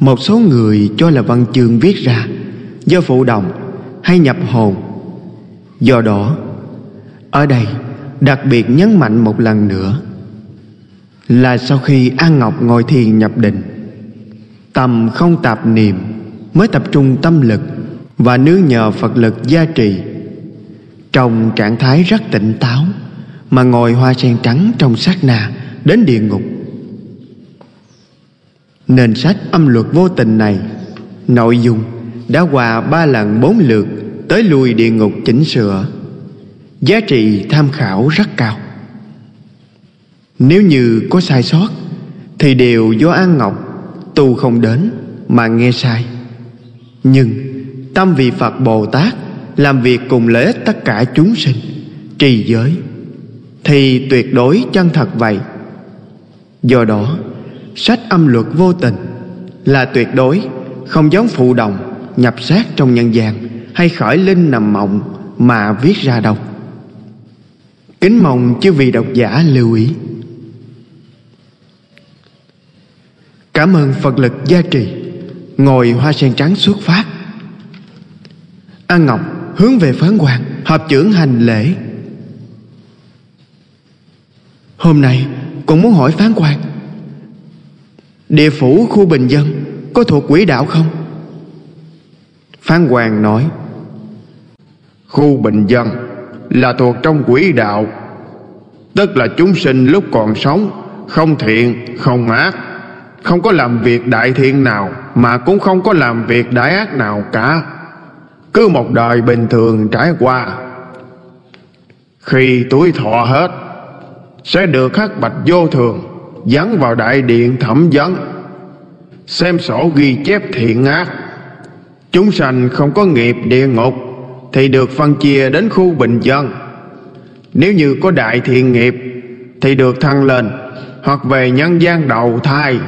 Một số người cho là văn chương viết ra Do phụ đồng hay nhập hồn. Do đó, Ở đây đặc biệt nhấn mạnh một lần nữa Là sau khi An Ngọc ngồi thiền nhập định, Tâm không tạp niệm Mới tập trung tâm lực Và nương nhờ Phật lực gia trì. Trong trạng thái rất tỉnh táo Mà ngồi hoa sen trắng trong sát na Đến địa ngục Nền sách âm luật vô tình này, Nội dung đã qua ba lần bốn lượt Tới lui địa ngục chỉnh sửa. Giá trị tham khảo rất cao. Nếu như có sai sót, Thì đều do An Ngọc Tu không đến mà nghe sai. Nhưng Tâm vị Phật Bồ Tát Làm việc cùng lợi ích tất cả chúng sinh, Trì giới, Thì tuyệt đối chân thật vậy. Do đó Sách âm luật vô tình Là tuyệt đối, Không giống phụ đồng, Nhập sát trong nhân gian Hay khởi linh nằm mộng Mà viết ra đâu. Kính mong chư vị độc giả lưu ý. Cảm ơn Phật lực gia trì, Ngồi hoa sen trắng xuất phát. An Ngọc hướng về phán quan Hợp trưởng hành lễ. Hôm nay con muốn hỏi phán quan Địa phủ khu bình dân Có thuộc quỹ đạo không? Phan Hoàng nói Khu bình dân Là thuộc trong quỹ đạo Tức là chúng sinh lúc còn sống Không thiện, không ác Không có làm việc đại thiện nào Mà cũng không có làm việc đại ác nào cả. Cứ một đời bình thường trải qua Khi tuổi thọ hết Sẽ được khắc bạch vô thường. Dắn vào đại điện thẩm vấn. Xem sổ ghi chép thiện ác. Chúng sanh không có nghiệp địa ngục Thì được phân chia đến khu bình dân. Nếu như có đại thiện nghiệp Thì được thăng lên Hoặc về nhân gian đầu thai.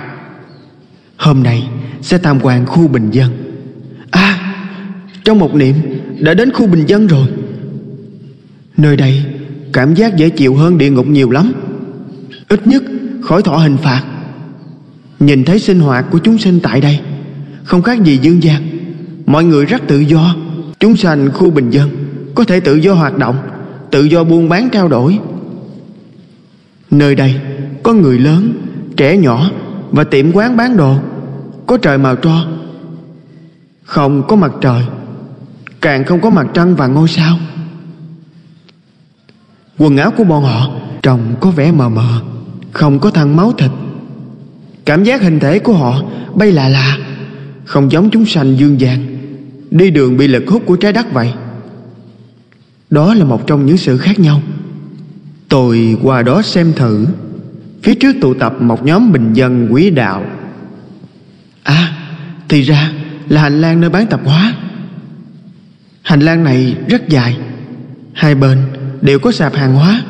Hôm nay sẽ tham quan khu bình dân. À Trong một niệm đã đến khu bình dân rồi. Nơi đây Cảm giác dễ chịu hơn địa ngục nhiều lắm. Ít nhất khỏi thọ hình phạt. Nhìn thấy sinh hoạt của chúng sinh tại đây, Không khác gì dương gian. Mọi người rất tự do. Chúng sanh khu bình dân, Có thể tự do hoạt động, Tự do buôn bán trao đổi. Nơi đây có người lớn, Trẻ nhỏ Và tiệm quán bán đồ, Có trời màu tro. Không có mặt trời, Càng không có mặt trăng và ngôi sao. Quần áo của bọn họ Trông có vẻ mờ mờ. Không có thân máu thịt. Cảm giác hình thể của họ bay lạ lạ, Không giống chúng sanh dương gian, Đi đường bị lực hút của trái đất vậy. Đó là một trong những sự khác nhau. Tôi qua đó xem thử, Phía trước tụ tập một nhóm bình dân quý đạo. À Thì ra là hành lang nơi bán tạp hóa. Hành lang này rất dài, Hai bên đều có sạp hàng hóa.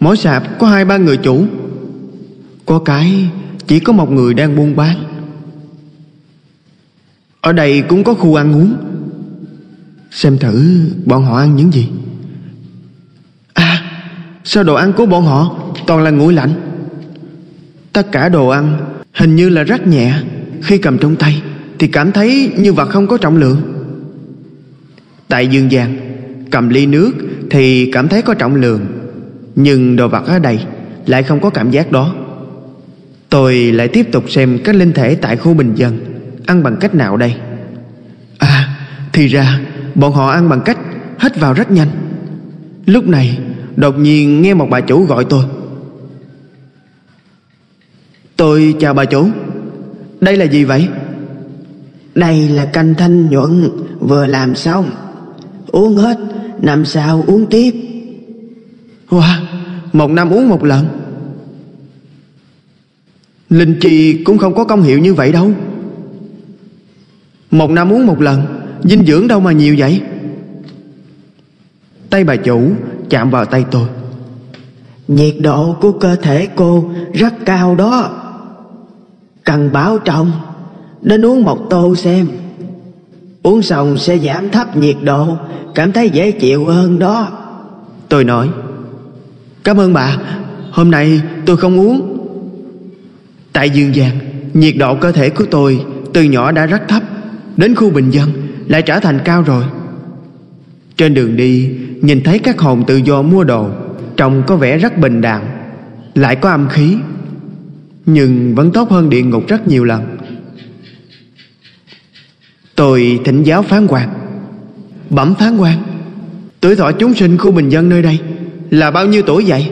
Mỗi sạp có hai ba người chủ. Có cái, chỉ có một người đang buôn bán. Ở đây cũng có khu ăn uống. Xem thử bọn họ ăn những gì. À Sao đồ ăn của bọn họ Toàn là nguội lạnh? Tất cả đồ ăn Hình như là rất nhẹ. Khi cầm trong tay Thì cảm thấy như vật không có trọng lượng. Tại dương gian, Cầm ly nước Thì cảm thấy có trọng lượng. Nhưng đồ vật ở đây Lại không có cảm giác đó. Tôi lại tiếp tục xem các linh thể tại khu bình dân. Ăn bằng cách nào đây? À thì ra Bọn họ ăn bằng cách hít vào rất nhanh. Lúc này Đột nhiên nghe một bà chủ gọi tôi. Tôi chào bà chủ. Đây là gì vậy? Đây là canh thanh nhuận Vừa làm xong. Uống hết Năm sau uống tiếp. Wow Một năm uống một lần Linh chi cũng không có công hiệu như vậy đâu. Một năm uống một lần Dinh dưỡng đâu mà nhiều vậy? Tay bà chủ chạm vào tay tôi. Nhiệt độ của cơ thể cô rất cao đó. Cần bảo trọng Đến uống một tô xem. Uống xong sẽ giảm thấp nhiệt độ Cảm thấy dễ chịu hơn đó. Tôi nói Cảm ơn bà Hôm nay tôi không uống Tại dương gian, Nhiệt độ cơ thể của tôi Từ nhỏ đã rất thấp, Đến khu bình dân Lại trở thành cao rồi. Trên đường đi, Nhìn thấy các hồn tự do mua đồ, Trông có vẻ rất bình đạm, Lại có âm khí, Nhưng vẫn tốt hơn địa ngục rất nhiều lần. Tôi thỉnh giáo phán quan. Bẩm phán quan, Tuổi thọ chúng sinh khu bình dân nơi đây Là bao nhiêu tuổi vậy?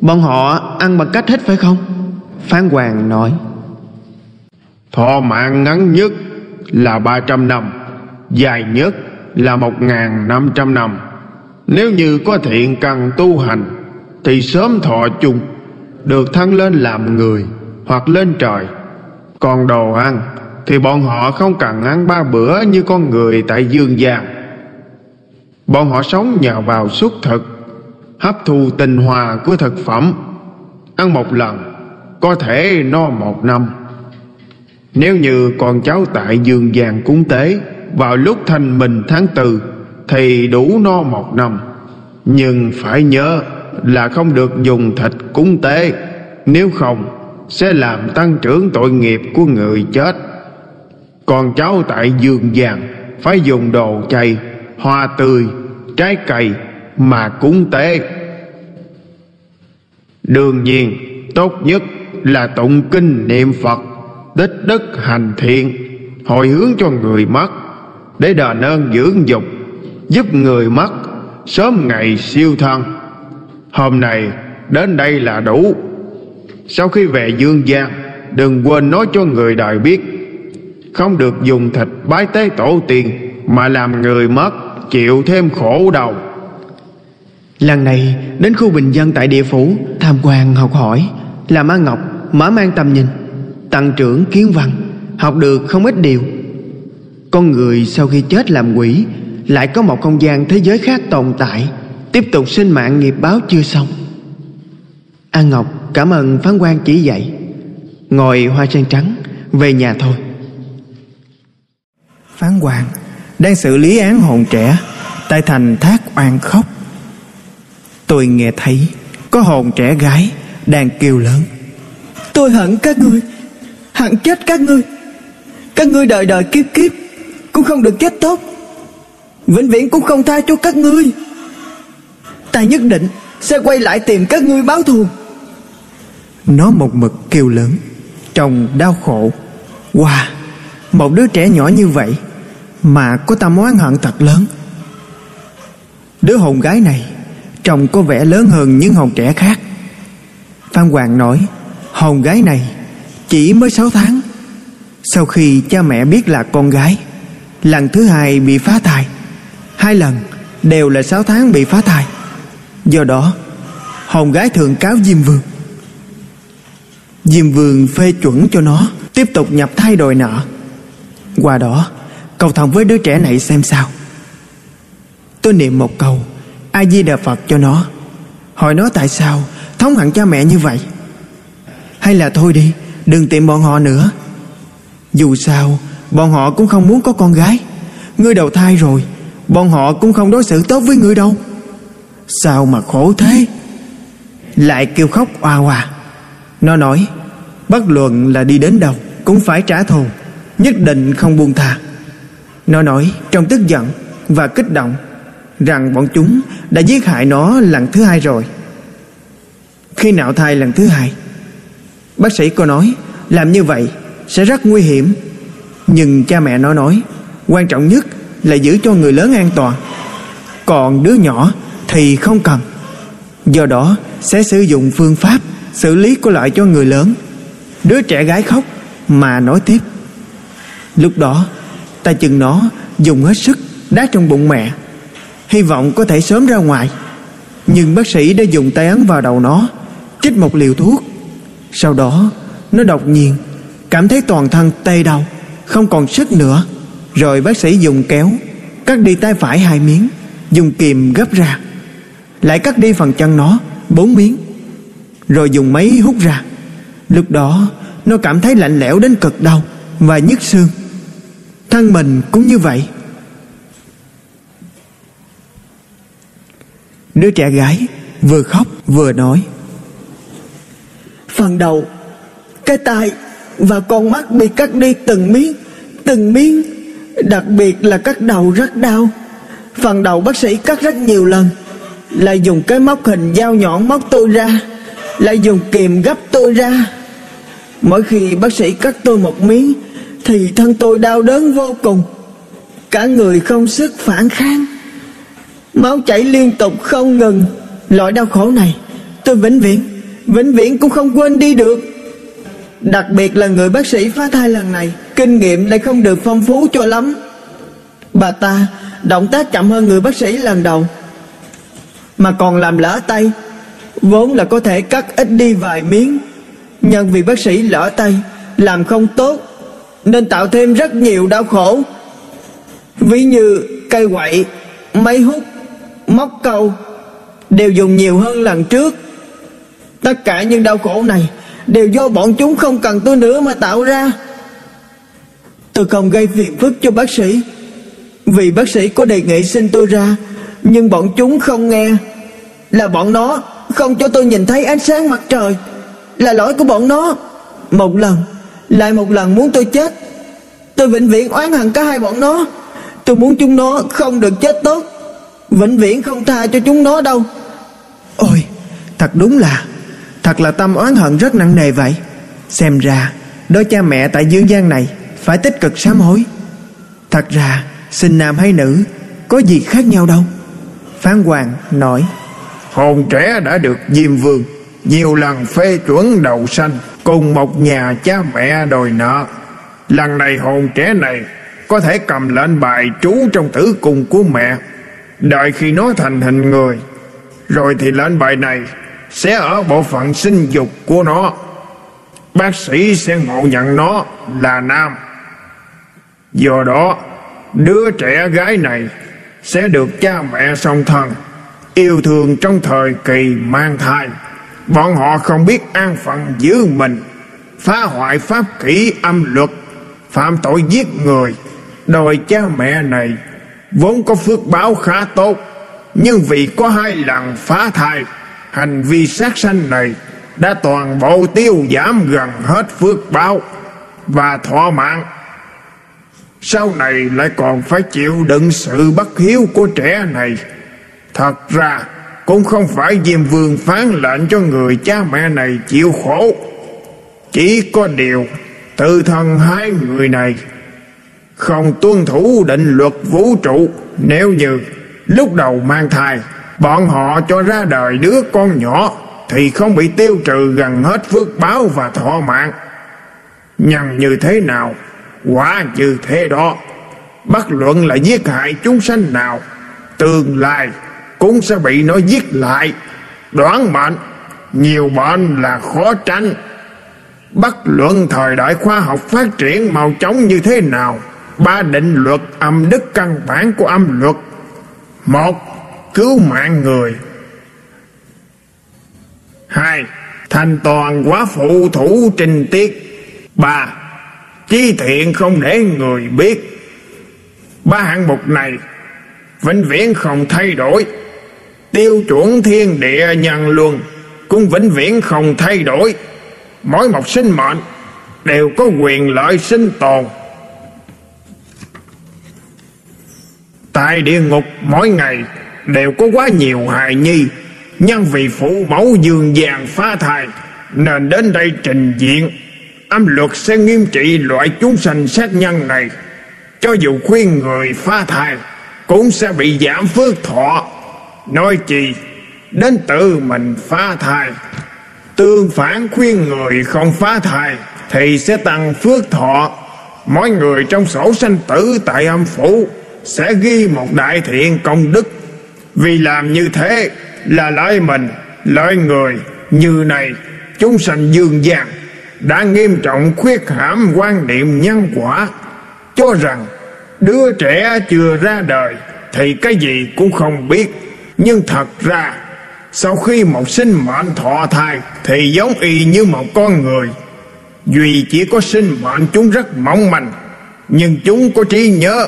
Bọn họ ăn bằng cách hết phải không? Phán quan nói, Thọ mạng ngắn nhất là 300 năm, Dài nhất là 1.500 năm. Nếu như có thiện căn tu hành, Thì sớm thọ chung, Được thăng lên làm người Hoặc lên trời. Còn đồ ăn, Thì bọn họ không cần ăn ba bữa Như con người tại dương gian. Bọn họ sống nhờ vào xuất thực, Hấp thu tinh hoa của thực phẩm. Ăn một lần có thể no một năm. Nếu như con cháu tại dương vàng cúng tế, Vào lúc thành mình tháng tư, Thì đủ no một năm. Nhưng phải nhớ Là không được dùng thịt cúng tế. Nếu không, Sẽ làm tăng trưởng tội nghiệp của người chết. Con cháu tại dương vàng Phải dùng đồ chay, Hoa tươi, Trái cây Mà cúng tế. Đương nhiên, Tốt nhất là tụng kinh niệm Phật, Tích đức hành thiện, Hồi hướng cho người mất, Để đền ơn dưỡng dục, Giúp người mất Sớm ngày siêu thân. Hôm nay, đến đây là đủ. Sau khi về dương gian, Đừng quên nói cho người đời biết, Không được dùng thịt bái tế tổ tiên Mà làm người mất Chịu thêm khổ đau. Lần này, đến khu bình dân tại địa phủ, Tham quan học hỏi, Làm ma ngọc mở mang tầm nhìn, Tăng trưởng kiến văn, Học được không ít điều. Con người sau khi chết làm quỷ, Lại có một không gian thế giới khác tồn tại, Tiếp tục sinh mạng nghiệp báo chưa xong. An Ngọc cảm ơn phán quan chỉ dạy. Ngồi hoa sen trắng, Về nhà thôi. Phán quan Đang xử lý án hồn trẻ, Tại thành thác oan khóc. Tôi nghe thấy Có hồn trẻ gái Đang kêu lớn. Tôi hận các ngươi, Hận chết các ngươi. Các ngươi đời đời kiếp kiếp, Cũng không được chết tốt. Vĩnh viễn cũng không tha cho các ngươi. Ta nhất định Sẽ quay lại tìm các ngươi báo thù. Nó một mực kêu lớn chồng đau khổ. Wow, Một đứa trẻ nhỏ như vậy Mà có tâm oán hận thật lớn. Đứa hồn gái này Trông có vẻ lớn hơn những hồn trẻ khác. Phan Hoàng nói Hồn gái này Chỉ mới 6 tháng. Sau khi cha mẹ biết là con gái, Lần thứ hai bị phá thai, Hai lần đều là 6 tháng bị phá thai. Do đó Hồn gái thường cáo Diêm Vương. Diêm Vương phê chuẩn cho nó, Tiếp tục nhập thai đòi nợ. Qua đó, Cầu thần với đứa trẻ này xem sao. Tôi niệm một câu, A Di Đà Phật cho nó. Hỏi nó tại sao Thống hận cha mẹ như vậy. Hay là thôi đi, Đừng tìm bọn họ nữa. Dù sao, Bọn họ cũng không muốn có con gái. Ngươi đầu thai rồi, Bọn họ cũng không đối xử tốt với ngươi đâu. Sao mà khổ thế? Lại kêu khóc oà oà Nó nói, Bất luận là đi đến đâu Cũng phải trả thù, Nhất định không buông tha. Nó nói trong tức giận Và kích động Rằng bọn chúng đã giết hại nó lần thứ hai rồi. Khi nạo thai lần thứ hai Bác sĩ có nói, Làm như vậy sẽ rất nguy hiểm. Nhưng cha mẹ nó nói, Quan trọng nhất là giữ cho người lớn an toàn. Còn đứa nhỏ thì không cần. Do đó, sẽ sử dụng phương pháp Xử lý có lợi cho người lớn. Đứa trẻ gái khóc Mà nói tiếp. Lúc đó, ta chừng nó dùng hết sức Đá trong bụng mẹ. Hy vọng có thể sớm ra ngoài. Nhưng bác sĩ đã dùng tay ấn vào đầu nó, Chích một liều thuốc. Sau đó, nó đột nhiên Cảm thấy toàn thân tê đau, Không còn sức nữa. Rồi bác sĩ dùng kéo Cắt đi tay phải hai miếng, Dùng kìm gấp ra. Lại cắt đi phần chân nó, bốn miếng, Rồi dùng máy hút ra. Lúc đó, nó cảm thấy lạnh lẽo đến cực đau Và nhức xương. Thân mình cũng như vậy. Đứa trẻ gái vừa khóc vừa nói Phần đầu. Cái tai Và con mắt bị cắt đi từng miếng Từng miếng, Đặc biệt là cắt đầu rất đau. Phần đầu bác sĩ cắt rất nhiều lần, Lại dùng cái móc hình dao nhọn móc tôi ra, Lại dùng kìm gấp tôi ra. Mỗi khi bác sĩ cắt tôi một miếng, Thì thân tôi đau đớn vô cùng. Cả người không sức phản kháng. Máu chảy liên tục không ngừng. Loại đau khổ này, Tôi vĩnh viễn Vĩnh viễn cũng không quên đi được. Đặc biệt là người bác sĩ phá thai lần này, Kinh nghiệm lại không được phong phú cho lắm. Bà ta Động tác chậm hơn người bác sĩ lần đầu, Mà còn làm lỡ tay, Vốn là có thể cắt ít đi vài miếng. Nhưng vì bác sĩ lỡ tay, Làm không tốt, Nên tạo thêm rất nhiều đau khổ. Ví như cây quậy, Máy hút, Móc câu, Đều dùng nhiều hơn lần trước. Tất cả những đau khổ này Đều do bọn chúng không cần tôi nữa mà tạo ra. Tôi không gây phiền phức cho bác sĩ. Vì bác sĩ có đề nghị xin tôi ra, Nhưng bọn chúng không nghe. Là bọn nó Không cho tôi nhìn thấy ánh sáng mặt trời. Là lỗi của bọn nó. Một lần, Lại một lần muốn tôi chết. Tôi vĩnh viễn oán hận cả hai bọn nó. Tôi muốn chúng nó không được chết tốt. Vĩnh viễn không tha cho chúng nó đâu. Ôi, Thật đúng là Thật là tâm oán hận rất nặng nề vậy. Xem ra, Đôi cha mẹ tại dương gian này Phải tích cực sám hối. Thật ra, sinh nam hay nữ, Có gì khác nhau đâu. Phán Hoàng nói, Hồn trẻ đã được Diêm Vương Nhiều lần phê chuẩn đầu sanh Cùng một nhà cha mẹ đòi nợ. Lần này hồn trẻ này Có thể cầm lệnh bài trú trong tử cung của mẹ. Đợi khi nó thành hình người, Rồi thì lệnh bài này sẽ ở bộ phận sinh dục của nó. Bác sĩ sẽ ngộ nhận nó là nam. Do đó, Đứa trẻ gái này Sẽ được cha mẹ song thân Yêu thương trong thời kỳ mang thai. Bọn họ không biết an phận giữ mình, Phá hoại pháp kỷ âm luật, Phạm tội giết người. Đòi cha mẹ này Vốn có phước báo khá tốt, Nhưng vì có hai lần phá thai Hành vi sát sanh này Đã toàn bộ tiêu giảm gần hết phước báo Và thọ mạng. Sau này lại còn phải chịu đựng sự bất hiếu của trẻ này. Thật ra cũng không phải Diêm Vương phán lệnh cho người cha mẹ này chịu khổ. Chỉ có điều Tự thân hai người này Không tuân thủ định luật vũ trụ Nếu như lúc đầu mang thai. Bọn họ cho ra đời đứa con nhỏ Thì không bị tiêu trừ gần hết phước báo và thọ mạng. Nhằm như thế nào? Quả như thế đó. Bất luận là giết hại chúng sanh nào, Tương lai cũng sẽ bị nó giết lại. Đoán mệnh, nhiều bệnh là khó tránh. Bất luận thời đại khoa học phát triển màu chóng như thế nào, ba định luật âm đức căn bản của âm luật. Một cứu mạng người. Hai thành toàn quá phụ thủ trình tiết. Ba, chi thiện không để người biết. Ba hạng mục này vĩnh viễn không thay đổi. Tiêu chuẩn thiên địa nhân luân cũng vĩnh viễn không thay đổi. Mỗi một sinh mệnh đều có quyền lợi sinh tồn. Tại địa ngục mỗi ngày đều có quá nhiều hài nhi nhân vì phụ mẫu dương vàng phá thai, nên đến đây trình diện. Âm luật sẽ nghiêm trị loại chúng sanh sát nhân này. Cho dù khuyên người phá thai, cũng sẽ bị giảm phước thọ. Nói chi, đến tự mình phá thai. Tương phản khuyên người không phá thai, thì sẽ tăng phước thọ. Mỗi người trong sổ sanh tử tại âm phủ sẽ ghi một đại thiện công đức vì làm như thế là lợi mình lợi người như này. Chúng sanh dương gian đã nghiêm trọng khuyết hãm quan niệm nhân quả, cho rằng đứa trẻ chưa ra đời thì cái gì cũng không biết. Nhưng thật ra, Sau khi một sinh mệnh thọ thai Thì giống y như một con người. Duy chỉ có sinh mệnh chúng rất mỏng manh, Nhưng chúng có trí nhớ,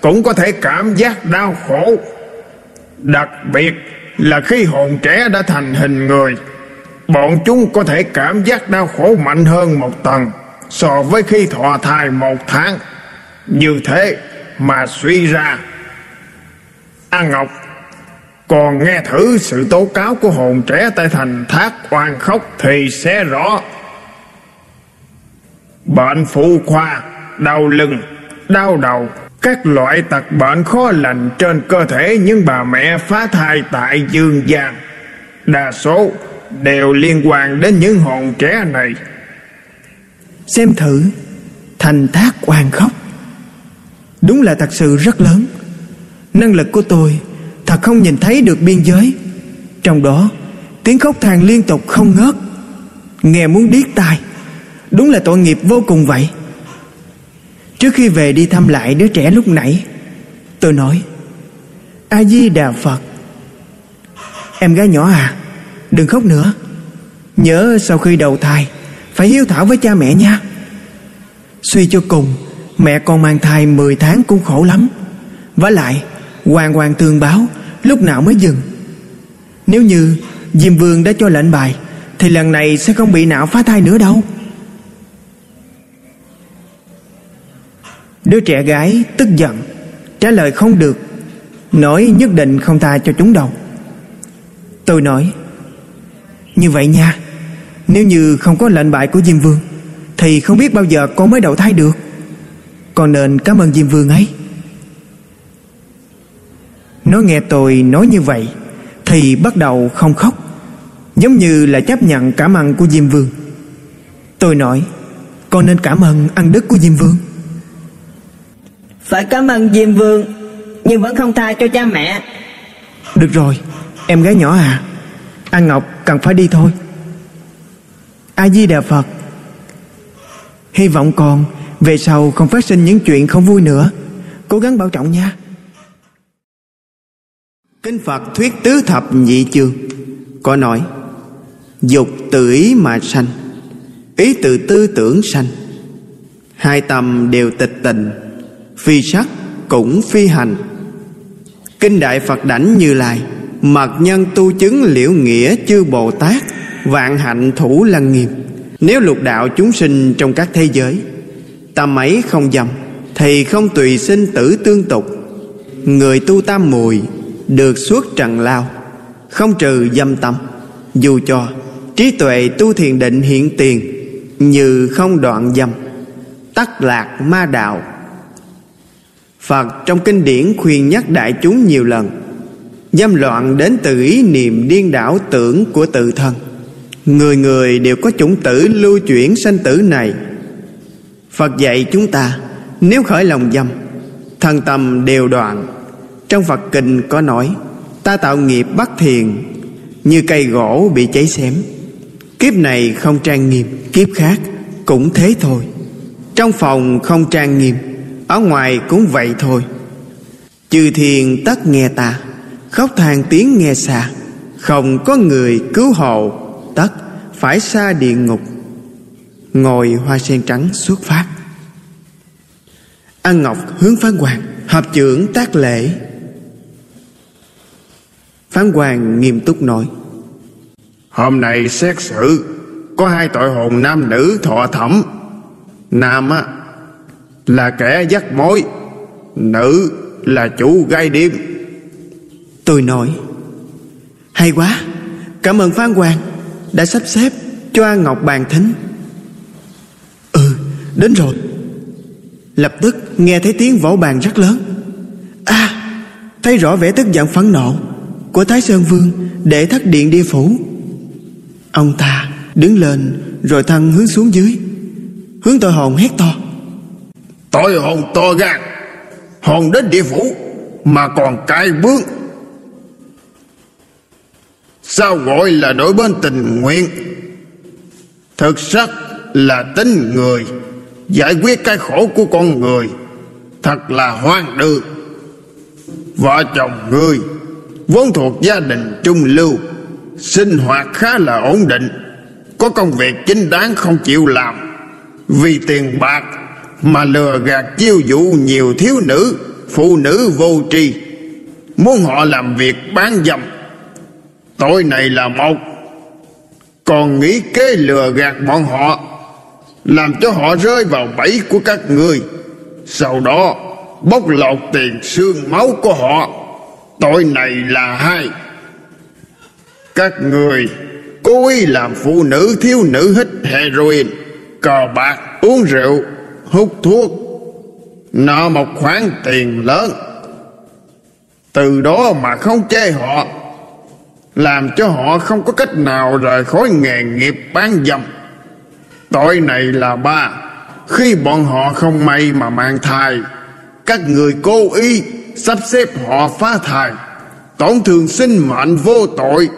Cũng có thể cảm giác đau khổ Đặc biệt là khi hồn trẻ đã thành hình người, Bọn chúng có thể cảm giác đau khổ mạnh hơn một tầng so với khi thọ thai một tháng. Như thế mà suy ra, A ngọc còn nghe thử sự tố cáo của hồn trẻ tại thành thác oan khóc thì sẽ rõ. Bệnh phụ khoa đau lưng, đau đầu các loại tật bệnh khó lành trên cơ thể những bà mẹ phá thai tại dương gian. Đa số đều liên quan đến những hồn trẻ này. Xem thử, Thành thác hoàng khóc. Đúng là thật sự rất lớn. Năng lực của tôi Thật không nhìn thấy được biên giới. Trong đó, Tiếng khóc than liên tục không ngớt. Nghe muốn điếc tai. Đúng là tội nghiệp vô cùng vậy. Trước khi về đi thăm lại đứa trẻ lúc nãy, Tôi nói A-di-đà Phật. Em gái nhỏ à Đừng khóc nữa. Nhớ sau khi đầu thai, Phải hiếu thảo với cha mẹ nha. Suy cho cùng, Mẹ con mang thai 10 tháng cũng khổ lắm. Và lại, Hoàng hoàng thường báo, Lúc nào mới dừng. Nếu như Diêm Vương đã cho lệnh bài, Thì lần này sẽ không bị não phá thai nữa đâu. Đứa trẻ gái tức giận, Trả lời không được, Nói nhất định không tha cho chúng đâu. Tôi nói, Như vậy nha, Nếu như không có lệnh bại của Diêm Vương, Thì không biết bao giờ con mới đầu thai được. Con nên cảm ơn Diêm Vương ấy. Nó nghe tôi nói như vậy, Thì bắt đầu không khóc, Giống như là chấp nhận cảm ơn của Diêm Vương. Tôi nói, Con nên cảm ơn ăn đức của Diêm Vương. Phải cảm ơn Diêm Vương Nhưng vẫn không tha cho cha mẹ. Được rồi Em gái nhỏ à. An Ngọc cần phải đi thôi. A-di-đà Phật. Hy vọng con Về sau không phát sinh những chuyện không vui nữa. Cố gắng bảo trọng nha. Kinh Phật thuyết tứ thập nhị chương. Có nói Dục từ ý mà sanh Ý từ tư tưởng sanh. Hai tâm đều tịch tình Phi sắc cũng phi hành. Kinh Đại Phật Đảnh Như Lai Mật nhân tu chứng liễu nghĩa chư Bồ Tát, Vạn hạnh thủ lăng nghiêm. Nếu lục đạo chúng sinh trong các thế giới, Tâm ấy không dầm Thì không tùy sinh tử tương tục. Người tu tam mùi Được suốt trần lao, Không trừ dâm tâm. Dù cho trí tuệ tu thiền định hiện tiền, Như không đoạn dâm, Tắc lạc ma đạo Phật trong kinh điển khuyên nhắc đại chúng nhiều lần, Dâm loạn đến từ ý niệm điên đảo tưởng của tự thân. Người người đều có chủng tử lưu chuyển sanh tử này. Phật dạy chúng ta, Nếu khởi lòng dâm Thần tâm đều đoạn. Trong Phật kinh có nói, Ta tạo nghiệp bắt thiền, Như cây gỗ bị cháy xém. Kiếp này không trang nghiêm, Kiếp khác cũng thế thôi. Trong phòng không trang nghiêm ở ngoài cũng vậy thôi. Chư thiên tất nghe ta, Khóc than tiếng nghe xa. Không có người cứu hộ, Tất phải xa địa ngục. Ngồi hoa sen trắng xuất pháp An Ngọc hướng phán hoàng, Hợp trưởng tác lễ. Phán hoàng nghiêm túc nói, Hôm nay xét xử, Có hai tội hồn nam nữ thọ thẩm. Nam á là kẻ dắt mối, Nữ là chủ gai đêm Tôi nói, Hay quá, Cảm ơn phan quan Đã sắp xếp cho An Ngọc bàn thính Ừ đến rồi. Lập tức nghe thấy tiếng vỗ bàn rất lớn. À Thấy rõ vẻ tức giận phẫn nộ Của Thái Sơn Vương Để thất điện địa phủ. Ông ta đứng lên Rồi thân hướng xuống dưới, Hướng tội hồn hét to. Tội hồn to gan, Hồn đến địa phủ Mà còn cai bướng. Sao gọi là đổi bên tình nguyện? Thực sắc là tính người, Giải quyết cái khổ của con người, Thật là hoang đường. Vợ chồng người Vốn thuộc gia đình trung lưu, Sinh hoạt khá là ổn định, Có công việc chính đáng không chịu làm, Vì tiền bạc mà lừa gạt chiêu dụ nhiều thiếu nữ, Phụ nữ vô tri. Muốn họ làm việc bán dâm. Tội này là một. Còn nghĩ kế lừa gạt bọn họ, Làm cho họ rơi vào bẫy của các người. Sau đó, bóc lột tiền xương máu của họ. Tội này là hai. Các người cố ý làm phụ nữ thiếu nữ hít heroin Cờ bạc, uống rượu Hút thuốc, Nợ một khoản tiền lớn. Từ đó mà không chê họ, Làm cho họ không có cách nào rời khỏi nghề nghiệp bán dâm. Tội này là ba, Khi bọn họ không may mà mang thai, Các người cố ý Sắp xếp họ phá thai. Tổn thương sinh mệnh vô tội.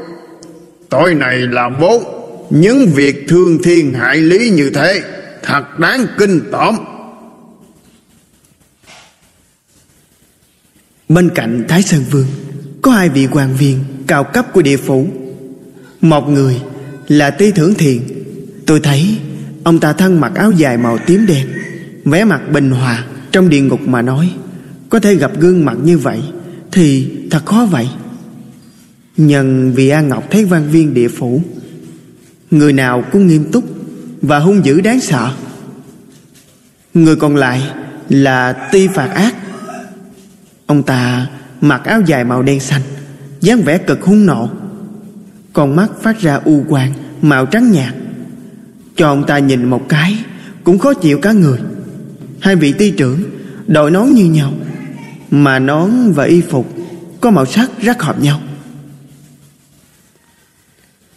Tội này là bốn, Những việc thương thiên hại lý như thế. Thật đáng kinh tởm. Bên cạnh Thái Sơn Vương, Có hai vị quan viên cao cấp của địa phủ. Một người là Tây Thưởng Thiện Tôi thấy Ông ta thân mặc áo dài màu tím đen, vẻ mặt bình hòa Trong địa ngục mà nói. Có thể gặp gương mặt như vậy Thì thật khó vậy. Nhân vì An Ngọc thấy văn viên địa phủ, Người nào cũng nghiêm túc và hung dữ đáng sợ. Người còn lại là Ti Phạt Ác. Ông ta mặc áo dài màu đen xanh, dáng vẻ cực hung nộ. Con mắt phát ra u quang, Màu trắng nhạt. Cho ông ta nhìn một cái, Cũng khó chịu cả người. Hai vị ty trưởng đội nón như nhau, Mà nón và y phục Có màu sắc rất hợp nhau.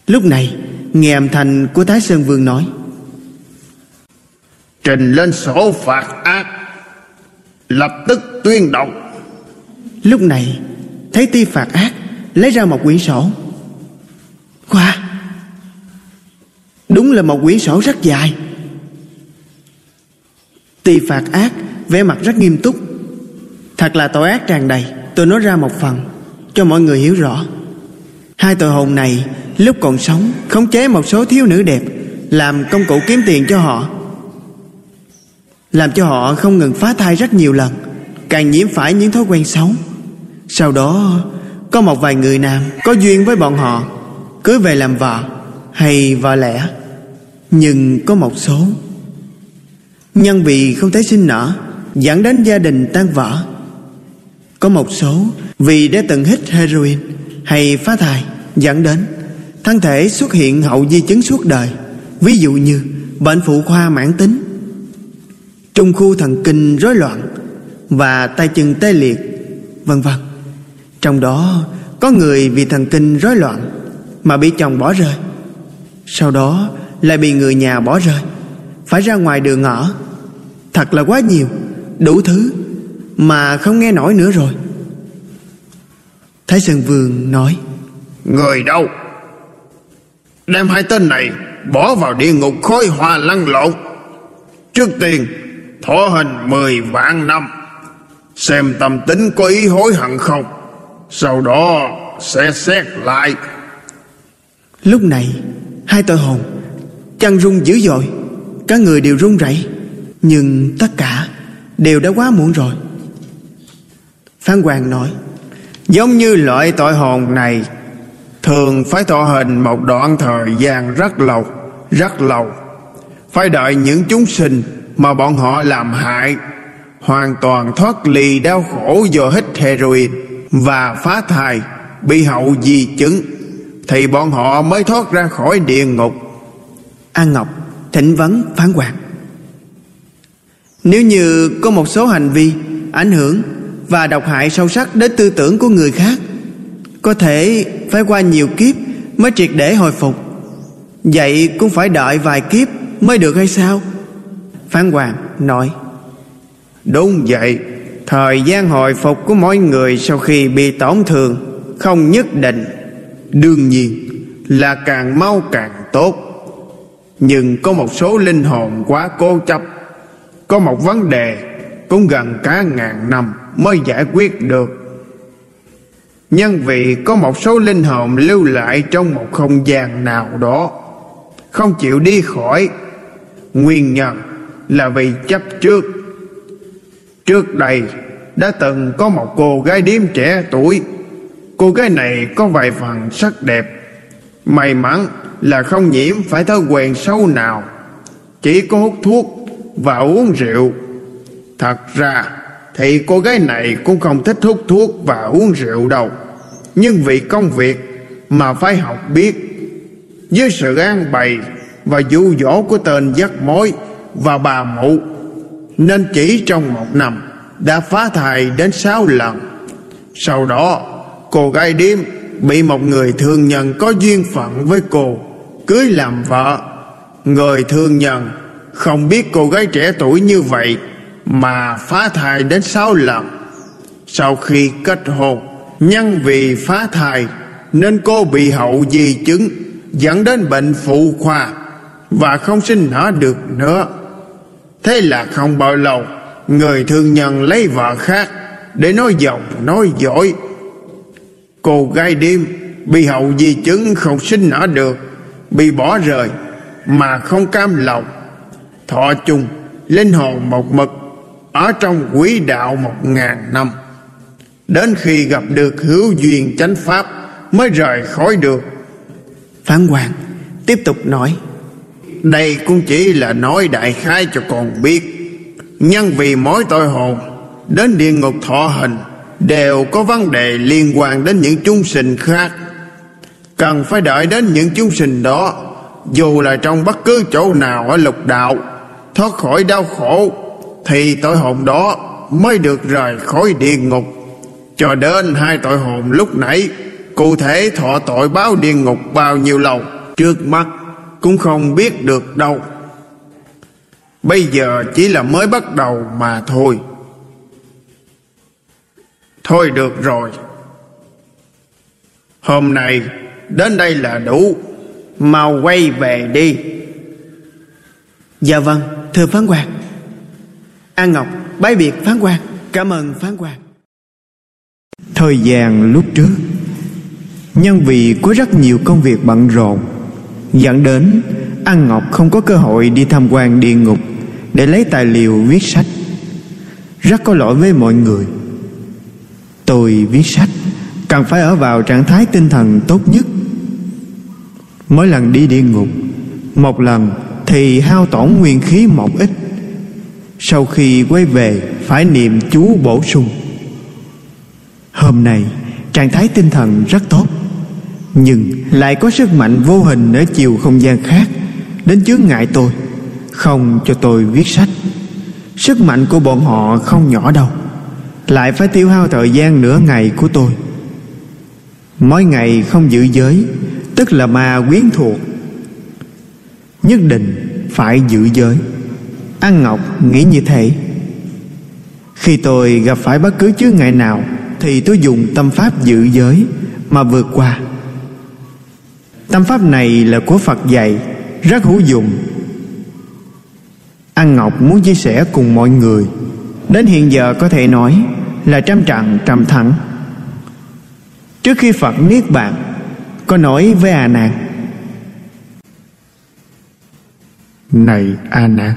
Lúc này, Nghe âm thanh của Thái Sơn Vương nói Trình lên sổ phạt ác. Lập tức tuyên đọc. Lúc này, Thấy ti phạt ác, Lấy ra một quyển sổ. Khoa! Đúng là một quyển sổ rất dài. Ti phạt ác, vẻ mặt rất nghiêm túc. Thật là tội ác tràn đầy. Tôi nói ra một phần, Cho mọi người hiểu rõ. Hai tội hồn này, lúc còn sống, Khống chế một số thiếu nữ đẹp, Làm công cụ kiếm tiền cho họ. Làm cho họ không ngừng phá thai rất nhiều lần, Càng nhiễm phải những thói quen xấu. Sau đó, Có một vài người nam Có duyên với bọn họ, Cưới về làm vợ, Hay vợ lẽ. Nhưng có một số Nhân vì không thấy sinh nở, Dẫn đến gia đình tan vỡ. Có một số Vì đã từng hít heroin Hay phá thai, Dẫn đến Thân thể xuất hiện hậu di chứng suốt đời. Ví dụ như Bệnh phụ khoa mãn tính Trung khu thần kinh rối loạn Và tay chân tê liệt, Vân vân. Trong đó, có người vì thần kinh rối loạn Mà bị chồng bỏ rơi. Sau đó, lại bị người nhà bỏ rơi. Phải ra ngoài đường ngõ thật là quá nhiều, đủ thứ mà không nghe nổi nữa rồi. Thái sơn vương nói, người đâu? Đem hai tên này bỏ vào địa ngục khói hoa lăn lộn. Trước tiên thọ hình mười vạn năm. Xem tâm tính có ý hối hận không? Sau đó sẽ xét lại. Lúc này, hai tội hồn Chăn rung dữ dội. Các người đều run rẩy. Nhưng tất cả đều đã quá muộn rồi. Phan Hoàng nói, Giống như loại tội hồn này, Thường phải thọ hình một đoạn thời gian rất lâu Rất lâu. Phải đợi những chúng sinh mà bọn họ làm hại, Hoàn toàn thoát ly đau khổ do hít heroin Và phá thai, Bị hậu di chứng, Thì bọn họ mới thoát ra khỏi địa ngục. An Ngọc thỉnh vấn phán quan Nếu như có một số hành vi ảnh hưởng và độc hại sâu sắc đến tư tưởng của người khác, Có thể phải qua nhiều kiếp mới triệt để hồi phục. Vậy cũng phải đợi vài kiếp mới được hay sao? Phán Hoàng nói, Đúng vậy, Thời gian hồi phục của mỗi người sau khi bị tổn thương Không nhất định, Đương nhiên là càng mau càng tốt. Nhưng có một số linh hồn quá cố chấp, Có một vấn đề Cũng gần cả ngàn năm Mới giải quyết được. Nhân vì có một số linh hồn lưu lại trong một không gian nào đó, Không chịu đi khỏi, Nguyên nhân là vì chấp trước. Trước đây đã từng có một cô gái điếm trẻ tuổi. Cô gái này có vài phần sắc đẹp. May mắn là không nhiễm phải thói quen xấu nào. Chỉ có hút thuốc và uống rượu. Thật ra thì cô gái này cũng không thích hút thuốc và uống rượu đâu. Nhưng vì công việc mà phải học biết. Với sự an bày và dụ dỗ của tên dắt mối và bà mụ, nên chỉ trong một năm đã phá thai đến sáu lần. Sau đó, cô gái điếm bị một người thương nhân có duyên phận với cô, cưới làm vợ. Người thương nhân không biết cô gái trẻ tuổi như vậy mà phá thai đến sáu lần. Sau khi kết hôn, nhân vì phá thai nên cô bị hậu di chứng dẫn đến bệnh phụ khoa và không sinh nở được nữa thế là không bao lâu, người thương nhân lấy vợ khác để nói dòng nói dối cô gái đêm bị hậu di chứng không sinh nở được, bị bỏ rời mà không cam lòng. Thọ chung, linh hồn một mực ở trong quỹ đạo một ngàn năm. Đến khi gặp được hữu duyên chánh pháp mới rời khỏi được. Phán quan tiếp tục nói đây cũng chỉ là nói đại khái cho con biết. Nhân vì mỗi tội hồn, đến địa ngục thọ hình, đều có vấn đề liên quan đến những chúng sinh khác. Cần phải đợi đến những chúng sinh đó, dù là trong bất cứ chỗ nào ở lục đạo, thoát khỏi đau khổ, thì tội hồn đó mới được rời khỏi địa ngục. Cho đến hai tội hồn lúc nãy, cụ thể thọ tội báo địa ngục bao nhiêu lâu? Trước mắt cũng không biết được đâu. Bây giờ chỉ là mới bắt đầu mà thôi. Thôi được rồi. Hôm nay đến đây là đủ. Mau quay về đi. Dạ vâng thưa phán quan an ngọc bái biệt phán quan cảm ơn phán quan thời gian lúc trước nhân vì có rất nhiều công việc bận rộn dẫn đến, an ngọc không có cơ hội đi tham quan địa ngục để lấy tài liệu viết sách. Rất có lỗi với mọi người. Tôi viết sách cần phải ở vào trạng thái tinh thần tốt nhất. Mỗi lần đi địa ngục, một lần thì hao tổn nguyên khí một ít. Sau khi quay về, phải niệm chú bổ sung. Hôm nay, trạng thái tinh thần rất tốt nhưng lại có sức mạnh vô hình ở chiều không gian khác, đến chướng ngại tôi, không cho tôi viết sách. Sức mạnh của bọn họ không nhỏ đâu, lại phải tiêu hao thời gian nửa ngày của tôi. Mỗi ngày không giữ giới, tức là ma quyến thuộc. Nhất định phải giữ giới. An ngọc nghĩ như thế. Khi tôi gặp phải bất cứ chướng ngại nào, thì tôi dùng tâm pháp giữ giới mà vượt qua tâm pháp này là của phật dạy rất hữu dụng. An ngọc muốn chia sẻ cùng mọi người. Đến hiện giờ có thể nói là trăm trạng trăm thắng trước khi phật niết bàn có nói với a nan. Này a nan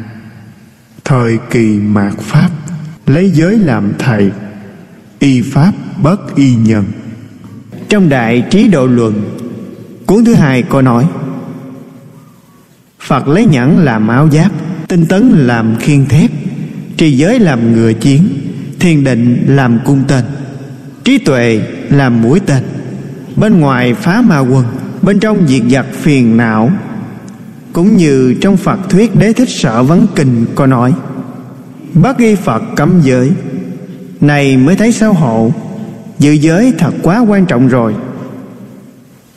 thời kỳ mạt pháp lấy giới làm thầy y pháp bất y nhân. Trong đại trí độ luận cuốn thứ hai có nói, phật lấy nhẫn làm áo giáp, tinh tấn làm khiên thép trì giới làm ngựa chiến, thiền định làm cung tên, trí tuệ làm mũi tên. Bên ngoài phá ma quân bên trong diệt giặc phiền não. Cũng như trong phật thuyết đế thích sở vấn kinh có nói, bác ghi phật cấm giới, này mới thấy sao hộ? Giữ giới thật quá quan trọng rồi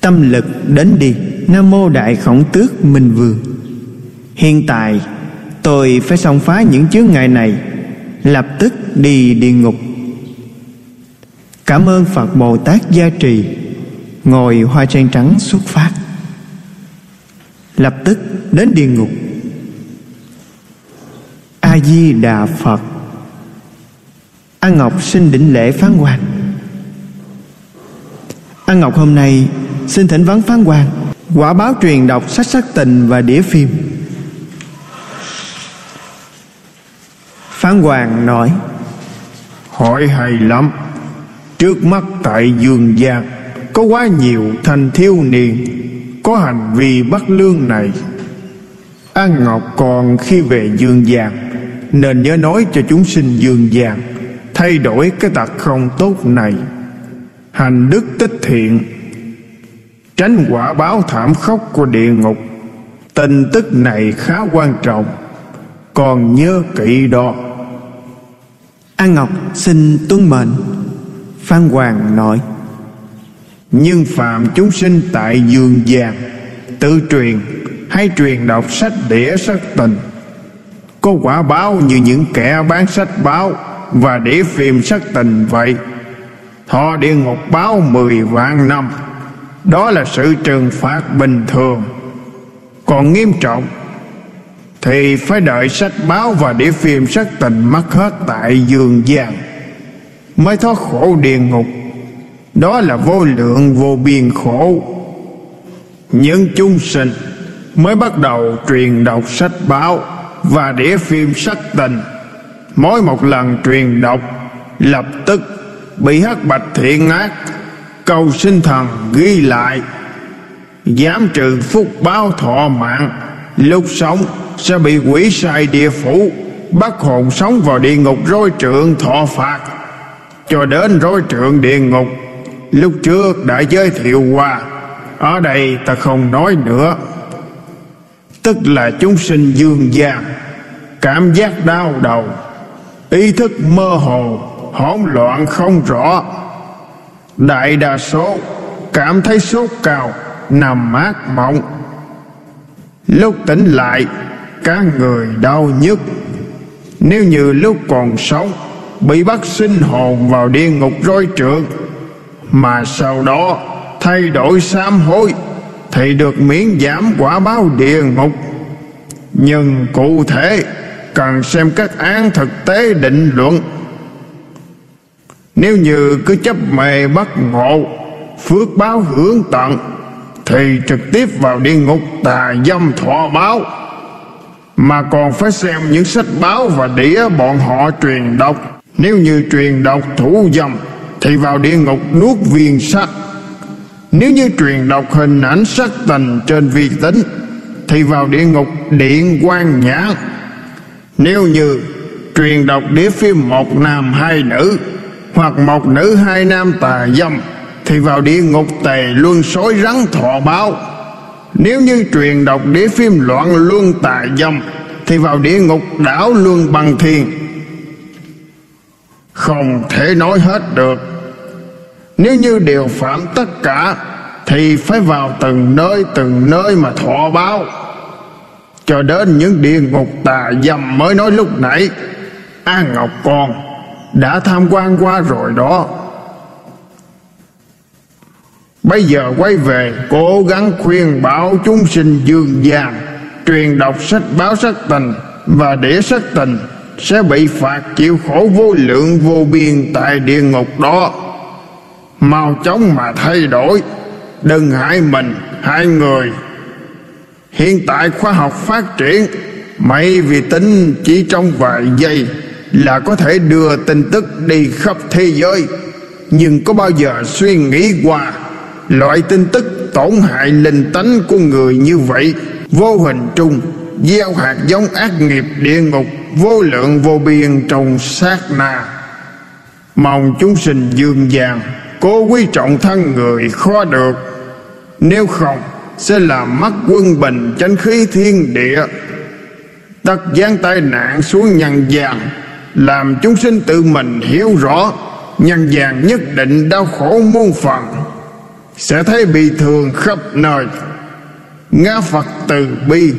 tâm lực đến đi. Nam mô đại khổng tước minh vương. Hiện tại, tôi phải xông phá những chướng ngại này, lập tức đi địa ngục. Cảm ơn phật bồ tát gia trì. Ngồi hoa sen trắng xuất phát. Lập tức đến địa ngục. A di đà phật. An ngọc xin đỉnh lễ phán quan an ngọc hôm nay xin thỉnh vấn phán quan. Quả báo truyền đọc sách sắc tình và đĩa phim. Phán quan nói, hỏi hay lắm. Trước mắt tại dương gian, có quá nhiều thanh thiếu niên, có hành vi bất lương này. An Ngọc còn khi về dương gian, Nên nhớ nói cho chúng sinh dương gian, Thay đổi cái tật không tốt này. Hành đức tích thiện Tránh quả báo thảm khốc của địa ngục. Tin tức này khá quan trọng Còn nhớ kỹ đó. An Ngọc xin tuân mệnh Phan Hoàng nói. Nhưng phạm chúng sinh tại dương gian Tự truyền hay truyền đọc sách đĩa sắc tình Có quả báo như những kẻ bán sách báo Và đĩa phim sắc tình vậy. Thọ địa ngục báo mười vạn năm đó là sự trừng phạt bình thường. Còn nghiêm trọng Thì phải đợi sách báo và đĩa phim sắc tình mất hết tại giường gian Mới thoát khổ địa ngục. Đó là vô lượng vô biên khổ. Những chúng sinh mới bắt đầu truyền đọc sách báo và đĩa phim sắc tình. Mỗi một lần truyền đọc, lập tức bị hắc bạch thiện ác cầu sinh thần ghi lại. Giảm trừ phúc báo thọ mạng lúc sống sẽ bị quỷ sai địa phủ, bắt hồn sống vào địa ngục rối trượng thọ phạt. Cho đến rối trượng địa ngục, lúc trước đã giới thiệu qua, ở đây ta không nói nữa. Tức là chúng sinh dương gian, cảm giác đau đầu, ý thức mơ hồ, hỗn loạn không rõ đại đa số cảm thấy sốt cao, nằm mát mộng lúc tỉnh lại các người đau nhức. Nếu như lúc còn sống, bị bắt sinh hồn vào địa ngục roi trượt mà sau đó thay đổi sám hối, thì được miễn giảm quả báo địa ngục. Nhưng cụ thể, cần xem các án thực tế định luận nếu như cứ chấp mê bất ngộ, phước báo hưởng tận, thì trực tiếp vào địa ngục tà dâm thọ báo. Mà còn phải xem những sách báo và đĩa bọn họ truyền đọc. Nếu như truyền đọc thủ dâm, thì vào địa ngục nuốt viên sắt. Nếu như truyền đọc hình ảnh sắc tình trên vi tính, Thì vào địa ngục điện quan nhãn. Nếu như truyền đọc đĩa phim một nam hai nữ hoặc một nữ hai nam tà dâm, Thì vào địa ngục tề luân sói rắn thọ báo. Nếu như truyền đọc đĩa phim loạn luân tà dâm, Thì vào địa ngục đảo luân bằng thiên Không thể nói hết được. Nếu như đều phạm tất cả, Thì phải vào từng nơi từng nơi mà thọ báo. Cho đến những địa ngục tà dâm mới nói lúc nãy An Ngọc con đã tham quan qua rồi đó. Bây giờ quay về, cố gắng khuyên bảo chúng sinh dương gian, Truyền đọc sách báo sách tình Và để sách tình Sẽ bị phạt chịu khổ vô lượng vô biên tại địa ngục đó. Mau chóng mà thay đổi, đừng hại mình, hại người. Hiện tại khoa học phát triển, mấy vì tính chỉ trong vài giây là có thể đưa tin tức đi khắp thế giới. Nhưng có bao giờ suy nghĩ qua, loại tin tức tổn hại linh tánh của người như vậy, vô hình trung gieo hạt giống ác nghiệp địa ngục, vô lượng vô biên trong sát na. Mong chúng sinh dương gian, cố quý trọng thân người khó được. Nếu không, sẽ làm mất quân bình chánh khí thiên địa. Tất gian tai nạn xuống nhân gian làm chúng sinh tự mình hiểu rõ nhân gian nhất định đau khổ muôn phần sẽ thấy bị thường khắp nơi. Ngã phật từ bi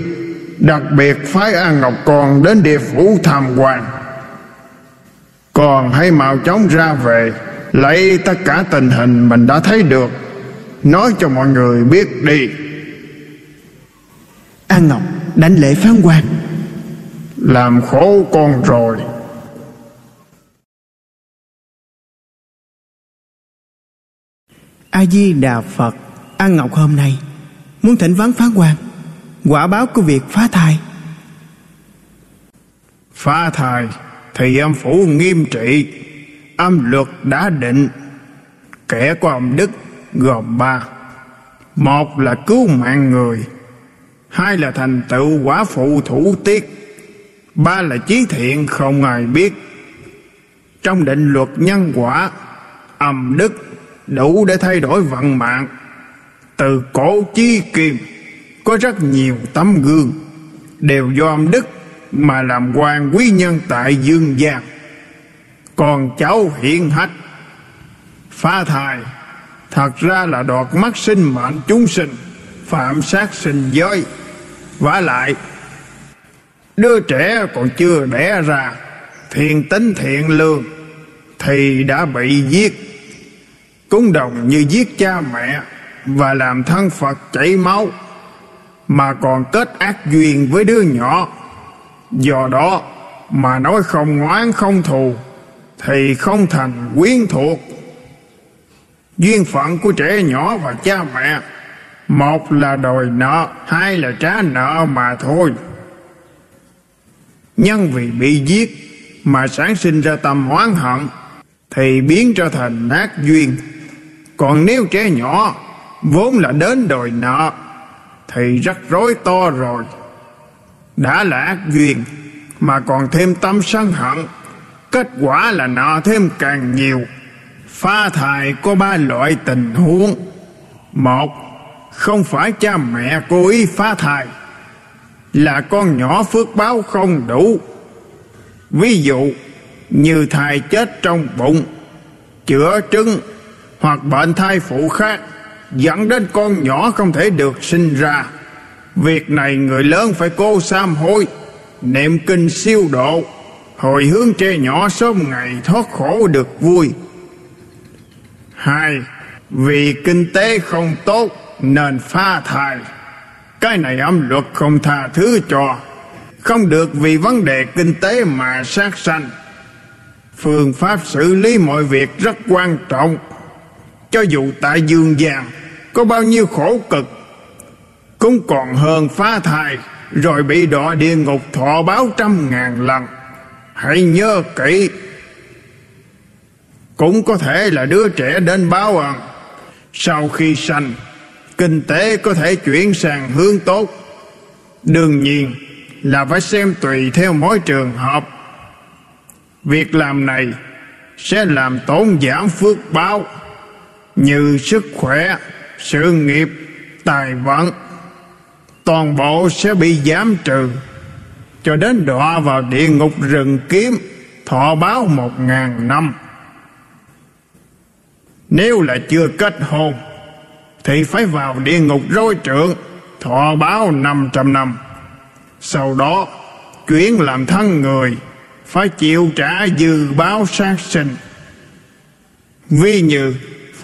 đặc biệt phái an ngọc còn đến địa phủ tham quan. Còn hãy mau chóng ra về lấy tất cả tình hình mình đã thấy được nói cho mọi người biết đi. An ngọc đánh lễ phán quan. Làm khổ con rồi a di đà phật an ngọc hôm nay muốn thỉnh vắng phán quan quả báo của việc phá thai. Phá thai thì âm phủ nghiêm trị, âm luật đã định. Kẻ có âm đức gồm ba. Một là cứu mạng người, hai là thành tựu quả phụ thủ tiết, ba là chí thiện không ai biết. Trong định luật nhân quả âm đức đủ để thay đổi vận mạng. Từ cổ chí kim, có rất nhiều tấm gương. Đều do âm đức mà làm quan quý nhân tại dương gian còn cháu hiện hách, phá thai, thật ra là đoạt mắt sinh mệnh chúng sinh, phạm sát sinh giới. Vả lại, đứa trẻ còn chưa đẻ ra thiện tính thiện lương, thì đã bị giết cũng đồng như giết cha mẹ và làm thân phật chảy máu, mà còn kết ác duyên với đứa nhỏ. Do đó mà nói không oán không thù thì không thành quyến thuộc. Duyên phận của trẻ nhỏ và cha mẹ, một là đòi nợ, hai là trả nợ mà thôi. Nhân vì bị giết mà sản sinh ra tâm oán hận thì biến trở thành ác duyên còn nếu trẻ nhỏ vốn là đến đòi nợ, thì rắc rối to rồi. Đã là ác duyên, mà còn thêm tâm sân hận. Kết quả là nợ thêm càng nhiều pha thai có ba loại tình huống. Một, không phải cha mẹ cố ý phá thai, là con nhỏ phước báo không đủ. Ví dụ, như thai chết trong bụng, chữa trứng hoặc bệnh thai phụ khác, dẫn đến con nhỏ không thể được sinh ra. Việc này người lớn phải cố sám hối, niệm kinh siêu độ, hồi hướng trẻ nhỏ sớm ngày thoát khổ được vui. Hai, vì kinh tế không tốt nên phá thai. Cái này âm luật không tha thứ cho, không được vì vấn đề kinh tế mà sát sanh. Phương pháp xử lý mọi việc rất quan trọng cho dù tại dương gian, có bao nhiêu khổ cực, cũng còn hơn phá thai, rồi bị đọa địa ngục thọ báo trăm ngàn lần. Hãy nhớ kỹ, cũng có thể là đứa trẻ đến báo ơn sau khi sanh, kinh tế có thể chuyển sang hướng tốt. Đương nhiên là phải xem tùy theo mỗi trường hợp. Việc làm này sẽ làm tổn giảm phước báo như sức khỏe, sự nghiệp, tài vận, toàn bộ sẽ bị giảm trừ. Cho đến đọa vào địa ngục rừng kiếm, thọ báo một ngàn năm. Nếu là chưa kết hôn, thì phải vào địa ngục rối trượng, thọ báo năm trăm năm. Sau đó, chuyển làm thân người, phải chịu trả dư báo sát sinh. Ví như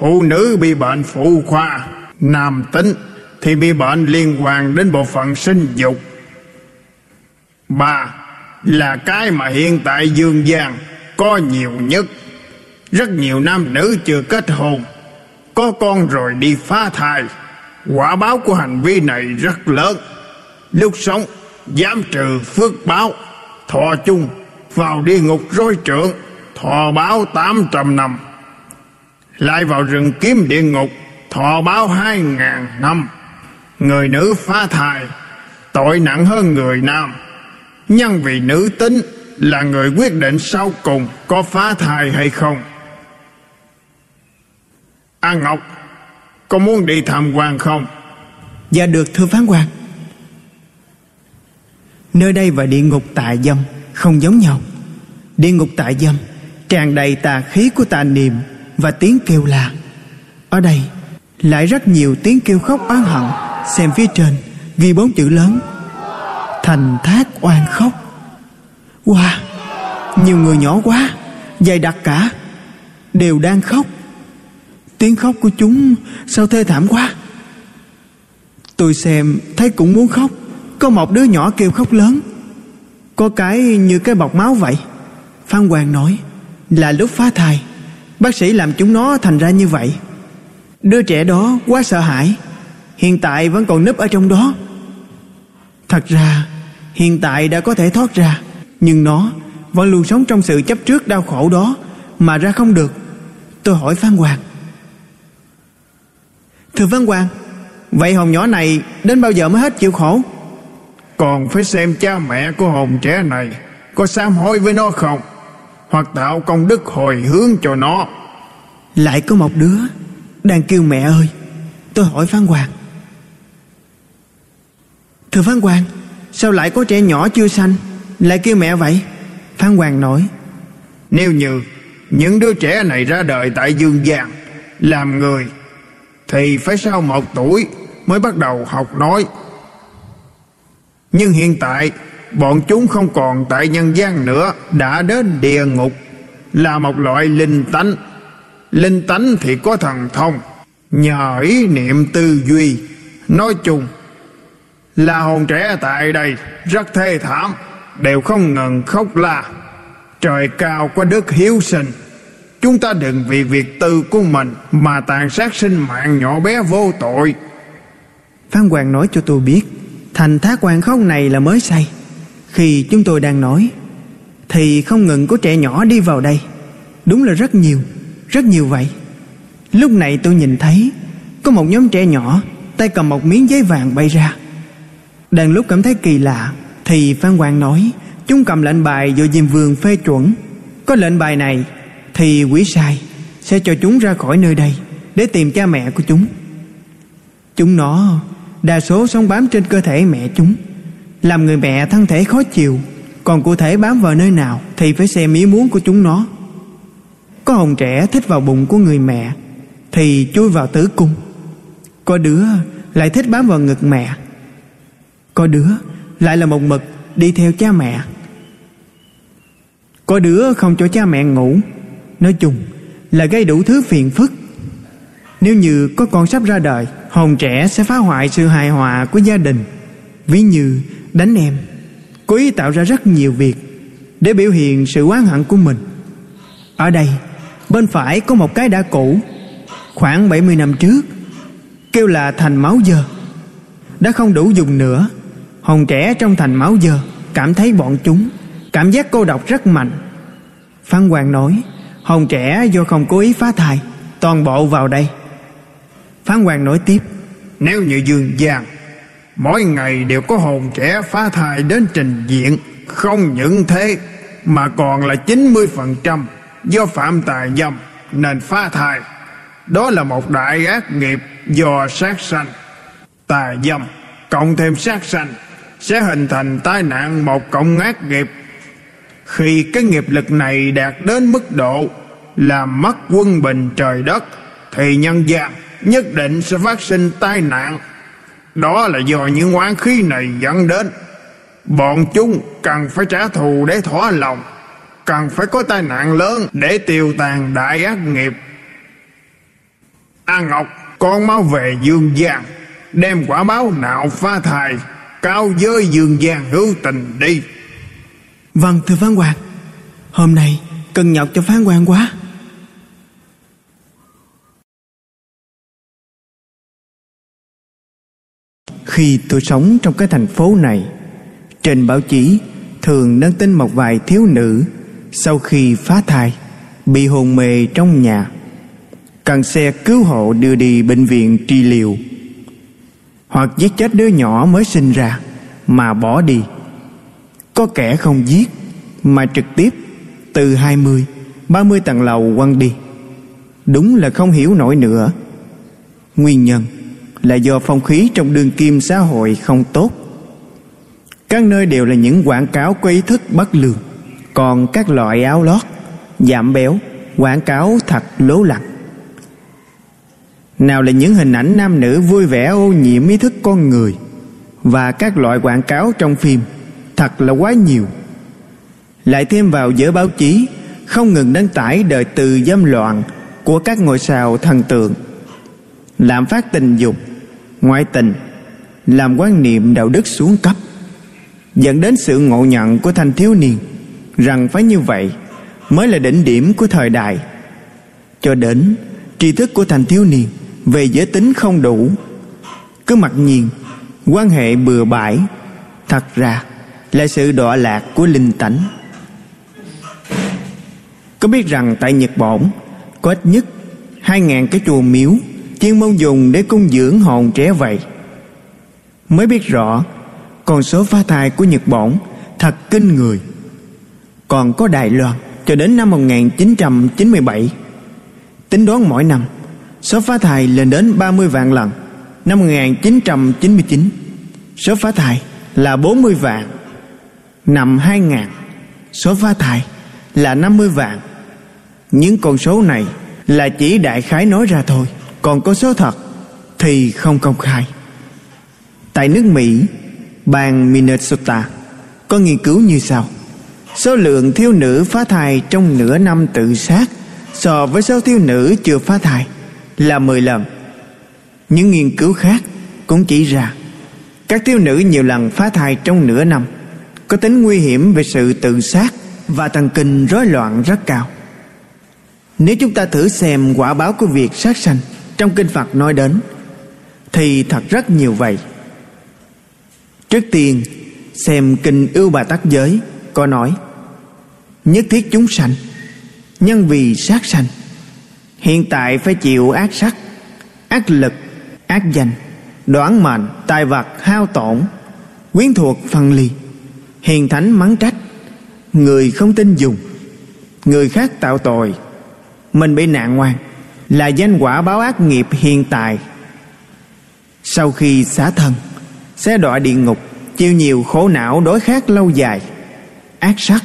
phụ nữ bị bệnh phụ khoa, nam tính, thì bị bệnh liên quan đến bộ phận sinh dục. Ba là cái mà hiện tại dương gian có nhiều nhất. Rất nhiều nam nữ chưa kết hôn, có con rồi đi phá thai. Quả báo của hành vi này rất lớn. Lúc sống giảm trừ phước báo, thọ chung, vào địa ngục rối trượng, thọ báo tám trăm năm lại vào rừng kiếm địa ngục, thọ báo hai ngàn năm. Người nữ phá thai, tội nặng hơn người nam. Nhân vì nữ tính là người quyết định sau cùng có phá thai hay không. An Ngọc, Có muốn đi tham quan không? Dạ được, thưa phán quan. Nơi đây và địa ngục tại dâm Không giống nhau. Địa ngục tại dâm Tràn đầy tà khí của tà niệm và tiếng kêu la. Ở đây, lại rất nhiều tiếng kêu khóc oán hận, Xem phía trên, Ghi bốn chữ lớn. Thành thác oan khóc. Wow, Nhiều người nhỏ quá, Dày đặc cả, Đều đang khóc. Tiếng khóc của chúng sao thê thảm quá? Tôi xem thấy cũng muốn khóc. Có một đứa nhỏ kêu khóc lớn. Có cái như cái bọc máu vậy. Phan Hoàng nói, Là lúc phá thai. Bác sĩ làm chúng nó thành ra như vậy. Đứa trẻ đó quá sợ hãi. Hiện tại vẫn còn núp ở trong đó. Thật ra, Hiện tại đã có thể thoát ra, Nhưng nó vẫn luôn sống trong sự chấp trước đau khổ đó Mà ra không được. Tôi hỏi Phan Hoàng. Thưa Phan Hoàng, Vậy hồn nhỏ này đến bao giờ mới hết chịu khổ? Còn phải xem cha mẹ của hồn trẻ này Có sám hối với nó không? Hoặc tạo công đức hồi hướng cho nó. Lại có một đứa Đang kêu mẹ ơi Tôi hỏi Phan Hoàng. Thưa Phan Hoàng Sao lại có trẻ nhỏ chưa sanh Lại kêu mẹ vậy? Phan Hoàng nói. Nếu như những đứa trẻ này ra đời tại Dương Giang Làm người Thì phải sau một tuổi Mới bắt đầu học nói. Nhưng hiện tại Bọn chúng không còn tại nhân gian nữa, Đã đến địa ngục, Là một loại linh tánh. Linh tánh thì có thần thông, Nhờ ý niệm tư duy. Nói chung, Là hồn trẻ tại đây Rất thê thảm, Đều không ngừng khóc la. Trời cao có đức hiếu sinh, Chúng ta đừng vì việc tư của mình Mà tàn sát sinh mạng nhỏ bé vô tội. Phan Hoàng nói cho tôi biết, Thành thác quan khóc này là mới xây. Khi chúng tôi đang nói, Thì không ngừng có trẻ nhỏ đi vào đây. Đúng là rất nhiều Rất nhiều vậy. Lúc này tôi nhìn thấy Có một nhóm trẻ nhỏ Tay cầm một miếng giấy vàng bay ra. Đang lúc cảm thấy kỳ lạ, Thì Phan Hoàng nói, Chúng cầm lệnh bài do Diêm Vương phê chuẩn. Có lệnh bài này Thì quỷ sai Sẽ cho chúng ra khỏi nơi đây Để tìm cha mẹ của chúng. Chúng nó Đa số sống bám trên cơ thể mẹ chúng. Làm người mẹ thân thể khó chịu. Còn cụ thể bám vào nơi nào Thì phải xem ý muốn của chúng nó. Có hồn trẻ thích vào bụng của người mẹ Thì chui vào tử cung. Có đứa lại thích bám vào ngực mẹ. Có đứa lại là một mực đi theo cha mẹ. Có đứa không cho cha mẹ ngủ. Nói chung là gây đủ thứ phiền phức. Nếu như có con sắp ra đời, Hồn trẻ sẽ phá hoại sự hài hòa của gia đình. Ví như đánh em. Cố ý tạo ra rất nhiều việc Để biểu hiện sự oán hận của mình. Ở đây, Bên phải có một cái đã cũ, Khoảng 70 năm trước, Kêu là thành máu dơ. Đã không đủ dùng nữa, Hồn trẻ trong thành máu dơ Cảm thấy bọn chúng, Cảm giác cô độc rất mạnh. Phan Hoàng nói, Hồn trẻ do không cố ý phá thai, Toàn bộ vào đây. Phan Hoàng nói tiếp, Nếu như Dương Giang Mỗi ngày đều có hồn trẻ phá thai đến trình diện Không những thế, Mà còn là 90% Do phạm tài dâm Nên phá thai Đó là một đại ác nghiệp Do sát sanh Tà dâm, Cộng thêm sát sanh, Sẽ hình thành tai nạn một cộng ác nghiệp Khi cái nghiệp lực này đạt đến mức độ Làm mất quân bình trời đất, Thì nhân gian nhất định sẽ phát sinh tai nạn. Đó là do những oán khí này dẫn đến. Bọn chúng cần phải trả thù để thỏa lòng, cần phải có tai nạn lớn để tiêu tàn đại ác nghiệp. A Ngọc, con mau về Dương Giang, đem quả báo nạo pha thài cao giới Dương Giang hữu tình đi. Vâng thưa Phán Hoàng Hôm nay cần nhọc cho Phán Hoàng quá Khi tôi sống trong cái thành phố này. Trên báo chí, Thường nâng tin một vài thiếu nữ Sau khi phá thai, Bị hôn mê trong nhà. Cần xe cứu hộ đưa đi bệnh viện trị liệu. Hoặc giết chết đứa nhỏ mới sinh ra, Mà bỏ đi. Có kẻ không giết, Mà trực tiếp, Từ 20 30 tầng lầu quăng đi. Đúng là không hiểu nổi nữa. Nguyên nhân là do phong khí trong đương kim xã hội không tốt. Các nơi đều là những quảng cáo có ý thức bất lương, còn các loại áo lót, giảm béo, quảng cáo thật lố lặng. Nào là những hình ảnh nam nữ vui vẻ ô nhiễm ý thức con người và các loại quảng cáo trong phim thật là quá nhiều. Lại thêm vào giữa báo chí không ngừng đăng tải đời từ dâm loạn của các ngôi sao thần tượng lạm phát tình dục ngoại tình, làm quan niệm đạo đức xuống cấp, dẫn đến sự ngộ nhận của thanh thiếu niên rằng phải như vậy mới là đỉnh điểm của thời đại. Cho đến tri thức của thanh thiếu niên về giới tính không đủ, cứ mặc nhiên quan hệ bừa bãi, thật ra là sự đọa lạc của linh tánh. Có biết rằng tại Nhật Bản, có ít nhất hai ngàn cái chùa miếu chuyên môn dùng để cung dưỡng hồn trẻ vậy. Mới biết rõ, Con số phá thai của Nhật Bản thật kinh người. Còn có Đài Loan cho đến năm 1997 Tính đoán mỗi năm, Số phá thai lên đến 30 vạn lần. Năm 1999 Số phá thai là 40 vạn. Năm 2000 Số phá thai là 50 vạn. Những con số này là chỉ đại khái nói ra thôi. Còn có số thật thì không công khai. Tại nước Mỹ, Bang Minnesota, Có nghiên cứu như sau. Số lượng thiếu nữ phá thai trong nửa năm tự sát So với số thiếu nữ chưa phá thai Là 10 lần. Những nghiên cứu khác cũng chỉ ra Các thiếu nữ nhiều lần phá thai trong nửa năm Có tính nguy hiểm về sự tự sát Và thần kinh rối loạn rất cao. Nếu chúng ta thử xem quả báo của việc sát sanh trong kinh Phật nói đến, Thì thật rất nhiều vậy. Trước tiên, Xem kinh ưu bà Tát giới Có nói, Nhất thiết chúng sanh, Nhân vì sát sanh, Hiện tại phải chịu ác sắc, Ác lực, Ác danh, Đoán mệnh, tài vật, hao tổn, Quyến thuộc phân ly, Hiền thánh mắng trách, Người không tin dùng, Người khác tạo tội, Mình bị nạn ngoan là danh quả báo ác nghiệp hiện tại. Sau khi xả thân Sẽ đọa địa ngục, Chịu nhiều khổ não đối khác lâu dài. Ác sắc,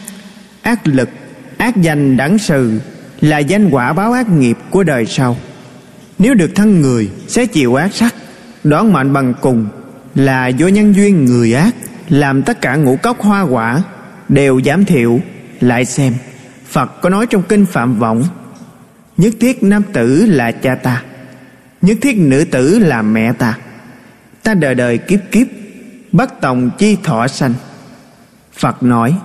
Ác lực, Ác danh đẳng sự Là danh quả báo ác nghiệp của đời sau. Nếu được thân người Sẽ chịu ác sắc, Đoán mệnh bằng cùng Là do nhân duyên người ác Làm tất cả ngũ cốc hoa quả Đều giảm thiểu Lại xem Phật có nói trong kinh Phạm Vọng Nhất thiết nam tử là cha ta. Nhất thiết nữ tử là mẹ ta. Ta đời đời kiếp kiếp Bất tòng chi thọ sanh. Phật nói,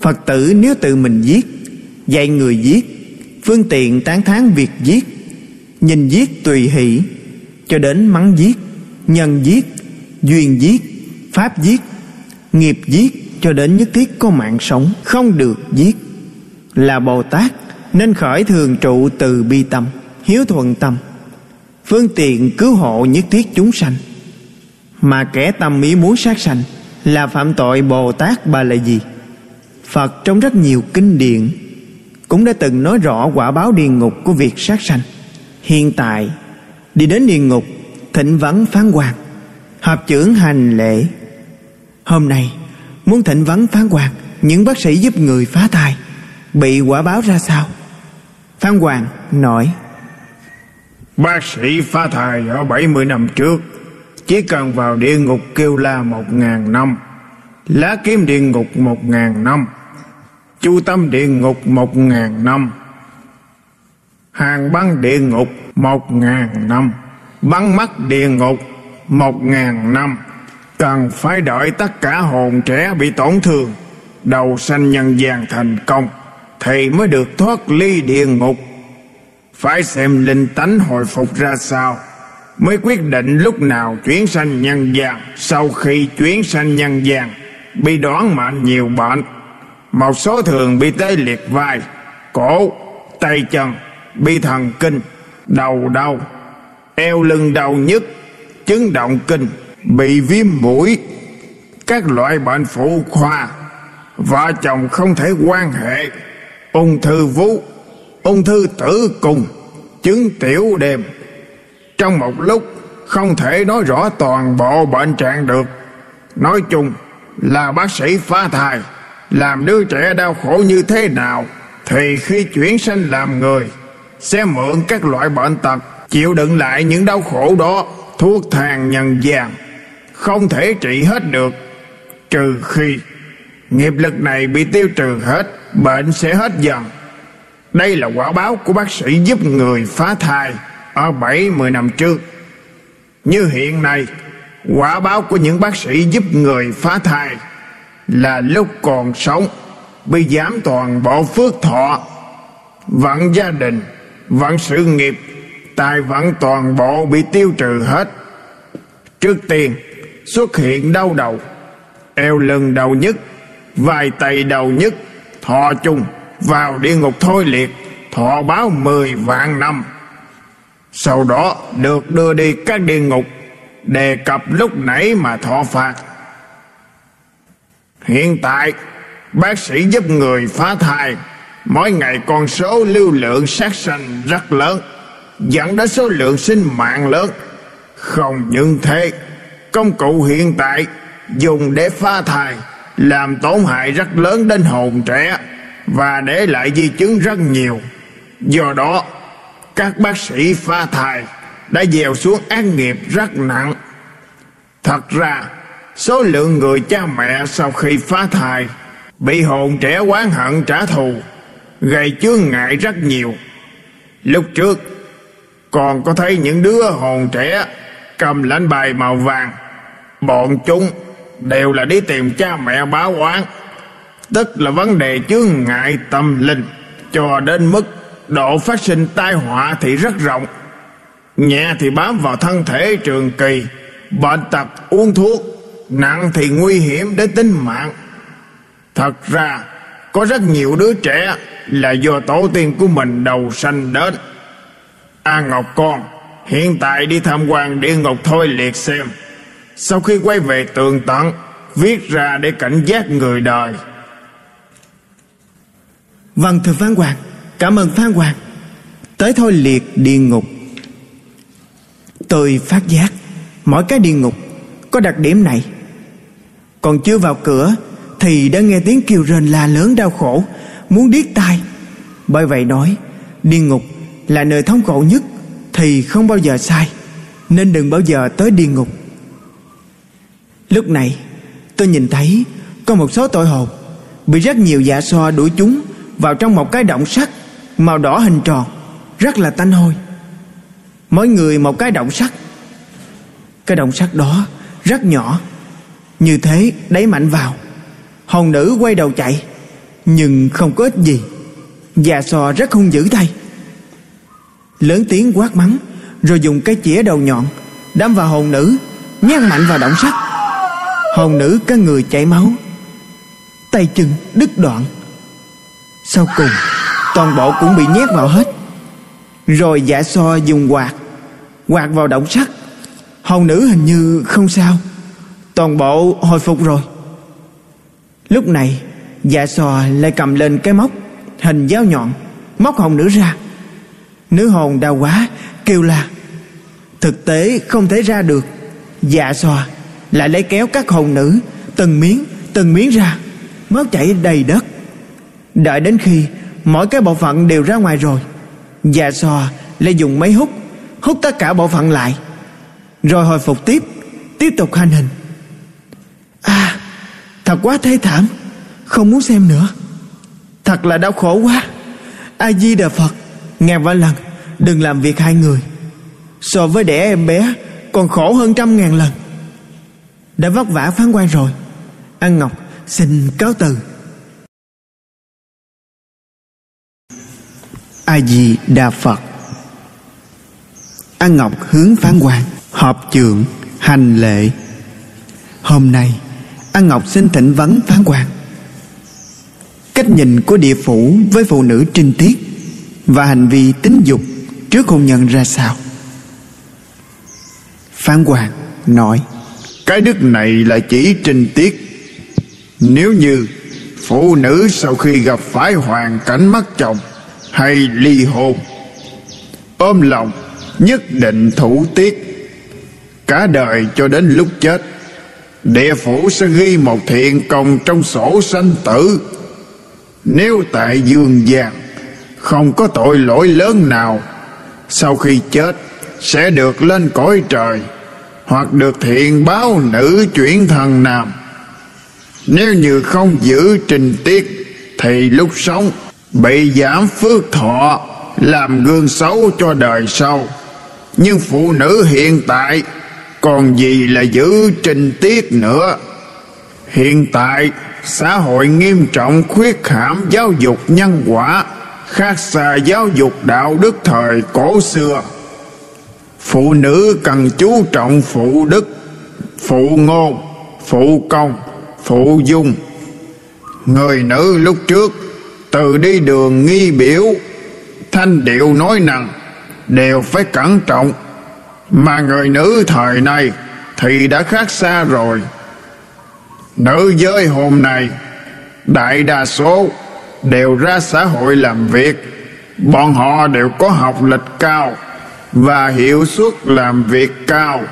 Phật tử nếu tự mình giết, Dạy người giết, Phương tiện tán thán việc giết, Nhìn giết tùy hỷ, Cho đến mắng giết, Nhân giết, Duyên giết, Pháp giết, Nghiệp giết, Cho đến nhất thiết có mạng sống Không được giết, Là Bồ Tát nên khởi thường trụ từ bi tâm Hiếu thuận tâm Phương tiện cứu hộ nhất thiết chúng sanh Mà kẻ tâm ý muốn sát sanh Là phạm tội Bồ Tát bà là gì Phật trong rất nhiều kinh điển cũng đã từng nói rõ quả báo địa ngục của việc sát sanh. Hiện tại đi đến địa ngục thịnh vấn phán quan, hợp trưởng hành lễ. Hôm nay muốn thịnh vấn phán quan những bác sĩ giúp người phá thai bị quả báo ra sao? Phán quan nói, Bác sĩ phá thai ở 70 năm trước, Chỉ cần vào địa ngục kêu la một ngàn năm, Lá kiếm địa ngục một ngàn năm, chu tâm địa ngục một ngàn năm, hàng băng địa ngục một ngàn năm, băng mắt địa ngục một ngàn năm. Cần phải đợi tất cả hồn trẻ bị tổn thương, đầu sanh nhân gian thành công thì mới được thoát ly địa ngục. Phải xem linh tánh hồi phục ra sao. Mới quyết định lúc nào chuyển sanh nhân gian, sau khi chuyển sanh nhân gian, bị đoán mệnh nhiều bệnh. Một số thường bị tê liệt vai, cổ, tay chân, bị thần kinh đầu đau, eo lưng đau nhức chứng động kinh, bị viêm mũi. Các loại bệnh phụ khoa, vợ chồng không thể quan hệ ung thư vú ung thư tử cung chứng tiểu đêm. Trong một lúc, không thể nói rõ toàn bộ bệnh trạng được. Nói chung là bác sĩ phá thai, làm đứa trẻ đau khổ như thế nào, thì khi chuyển sinh làm người, sẽ mượn các loại bệnh tật, chịu đựng lại những đau khổ đó, thuốc thang nhân gian, không thể trị hết được, trừ khi nghiệp lực này bị tiêu trừ hết, bệnh sẽ hết dần. Đây là quả báo của bác sĩ giúp người phá thai ở bảy mười năm trước. Như hiện nay, quả báo của những bác sĩ giúp người phá thai là lúc còn sống, bị giảm toàn bộ phước thọ. Vận gia đình vận sự nghiệp, tài vận toàn bộ bị tiêu trừ hết. Trước tiên, xuất hiện đau đầu, eo lưng đầu nhức vài tay đầu nhất, thọ chung, vào địa ngục thôi liệt, thọ báo mười vạn năm. Sau đó được đưa đi các địa ngục, đề cập lúc nãy mà thọ phạt. Hiện tại, Bác sĩ giúp người phá thai, Mỗi ngày con số lưu lượng sát sanh rất lớn, Dẫn đến số lượng sinh mạng lớn. Không những thế, Công cụ hiện tại Dùng để phá thai làm tổn hại rất lớn đến hồn trẻ Và để lại di chứng rất nhiều. Do đó, Các bác sĩ phá thai Đã dèo xuống ác nghiệp rất nặng. Thật ra, Số lượng người cha mẹ sau khi phá thai Bị hồn trẻ oán hận trả thù Gây chướng ngại rất nhiều. Lúc trước, Còn có thấy những đứa hồn trẻ Cầm lãnh bài màu vàng, Bọn chúng Đều là đi tìm cha mẹ báo oán Tức là vấn đề chướng ngại tâm linh. Cho đến mức Độ phát sinh tai họa thì rất rộng. Nhẹ thì bám vào thân thể trường kỳ. Bệnh tật, uống thuốc. Nặng thì nguy hiểm đến tính mạng. Thật ra, Có rất nhiều đứa trẻ Là do tổ tiên của mình đầu sanh đến. A Ngọc con, Hiện tại đi tham quan địa ngục thôi liệt xem. Sau khi quay về tường tận, Viết ra để cảnh giác người đời. Vâng thưa Phan Hoàng. Cảm ơn Phan Hoàng. Tới thôi liệt địa ngục. Tôi phát giác, Mỗi cái địa ngục Có đặc điểm này. Còn chưa vào cửa, Thì đã nghe tiếng kêu rên la lớn đau khổ, Muốn điếc tai. Bởi vậy nói, Địa ngục là nơi thống khổ nhất, Thì không bao giờ sai, Nên đừng bao giờ tới địa ngục. Lúc này, Tôi nhìn thấy Có một số tội hồn Bị rất nhiều dạ xoa đuổi chúng Vào trong một cái động sắt Màu đỏ hình tròn, Rất là tanh hôi. Mỗi người một cái động sắt. Cái động sắt đó rất nhỏ, Như thế đẩy mạnh vào. Hồn nữ quay đầu chạy, Nhưng không có ích gì. Dạ Già sò rất hung dữ tay. Lớn tiếng quát mắng, Rồi dùng cái chĩa đầu nhọn Đâm vào hồn nữ Nhát mạnh vào động sắt. Hồn nữ cả người chảy máu. Tay chân đứt đoạn. Sau cùng, Toàn bộ cũng bị nhét vào hết. Rồi dạ so dùng quạt Quạt vào động sắt. Hồn nữ hình như không sao. Toàn bộ hồi phục rồi. Lúc này Dạ so lại cầm lên cái móc, Hình dao nhọn, Móc hồn nữ ra. Nữ hồn đau quá, Kêu la. Thực tế không thể ra được Dạ so lại lấy kéo các hồn nữ, Từng miếng từng miếng ra, Máu chảy đầy đất. Đợi đến khi mỗi cái bộ phận đều ra ngoài rồi, già sò lại dùng máy hút Hút tất cả bộ phận lại. Rồi hồi phục tiếp Tiếp tục hành hình. À Thật quá thê thảm, Không muốn xem nữa. Thật là đau khổ quá. A Di Đà Phật, Ngàn vạn lần, Đừng làm việc hai người. So với đẻ em bé, Còn khổ hơn trăm ngàn lần. Đã vất vả phán quan rồi. An Ngọc, xin cáo từ. A Di Đà Phật. An Ngọc hướng phán quan. Họp trường, Hành lệ Hôm nay, An Ngọc xin thỉnh vấn phán quan. Cách nhìn của địa phủ Với phụ nữ trinh tiết Và hành vi tính dục Trước hôn nhân ra sao? Phán quan nói. Cái đức này là chỉ trinh tiết. Nếu như Phụ nữ sau khi gặp phải hoàn cảnh mất chồng Hay ly hôn, Ôm lòng Nhất định thủ tiết. Cả đời cho đến lúc chết, Địa phủ sẽ ghi một thiện công trong sổ sanh tử. Nếu tại dương gian Không có tội lỗi lớn nào, Sau khi chết Sẽ được lên cõi trời. Hoặc được thiện báo nữ chuyển thần nam. Nếu như không giữ trình tiết, Thì lúc sống Bị giảm phước thọ, Làm gương xấu cho đời sau. Nhưng phụ nữ hiện tại còn gì là giữ trình tiết nữa? Hiện tại, xã hội nghiêm trọng khuyết hãm giáo dục nhân quả, khác xa giáo dục đạo đức thời cổ xưa phụ nữ cần chú trọng phụ đức, phụ ngôn, phụ công, phụ dung. Người nữ lúc trước từ đi đường nghi biểu, thanh điệu nói năng đều phải cẩn trọng. Mà người nữ thời này thì đã khác xa rồi. Nữ giới hôm nay, Đại đa số Đều ra xã hội làm việc. Bọn họ đều có học lịch cao. Và hiệu suất làm việc cao.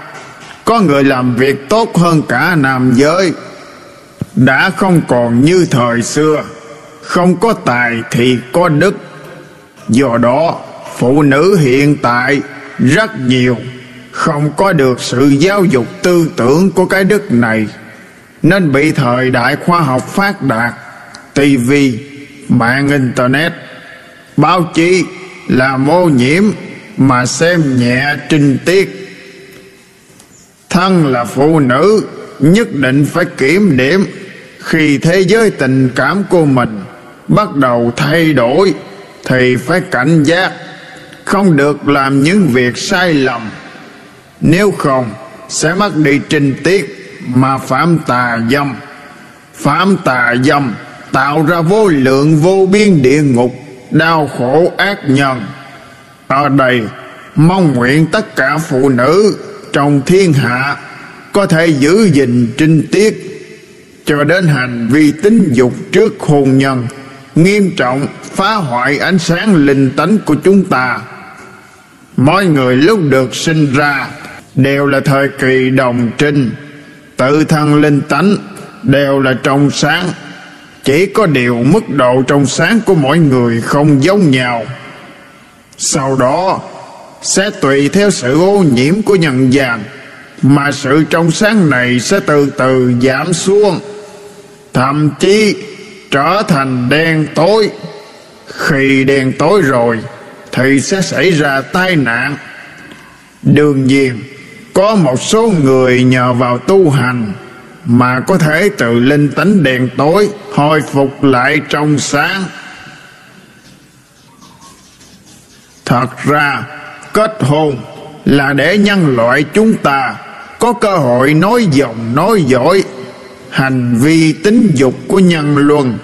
Có người làm việc tốt hơn cả nam giới. Đã không còn như thời xưa. Không có tài thì có đức. Do đó Phụ nữ hiện tại Rất nhiều. Không có được sự giáo dục tư tưởng của cái đức này. Nên bị thời đại khoa học phát đạt. TV, mạng Internet. Báo chí là ô nhiễm mà xem nhẹ trinh tiết. Thân là phụ nữ, nhất định phải kiểm điểm. Khi thế giới tình cảm của mình bắt đầu thay đổi, thì phải cảnh giác. Không được làm những việc sai lầm. Nếu không, sẽ mất đi trinh tiết mà phạm tà dâm. Phạm tà dâm tạo ra vô lượng vô biên địa ngục, đau khổ ác nhân ở đây, mong nguyện tất cả phụ nữ trong thiên hạ có thể giữ gìn trinh tiết cho đến hành vi tính dục trước hôn nhân, nghiêm trọng phá hoại ánh sáng linh tánh của chúng ta. Mọi người lúc được sinh ra đều là thời kỳ đồng trinh, tự thân linh tánh đều là trong sáng. Chỉ có điều mức độ trong sáng của mỗi người không giống nhau sau đó, sẽ tùy theo sự ô nhiễm của nhân gian, mà sự trong sáng này sẽ từ từ giảm xuống, thậm chí trở thành đen tối. Khi đen tối rồi, thì sẽ xảy ra tai nạn. Đương nhiên, có một số người nhờ vào tu hành mà có thể từ linh tánh đèn tối, hồi phục lại trong sáng. Thật ra, kết hôn là để nhân loại chúng ta có cơ hội nói dòng nói giỏi. Hành vi tính dục của nhân luân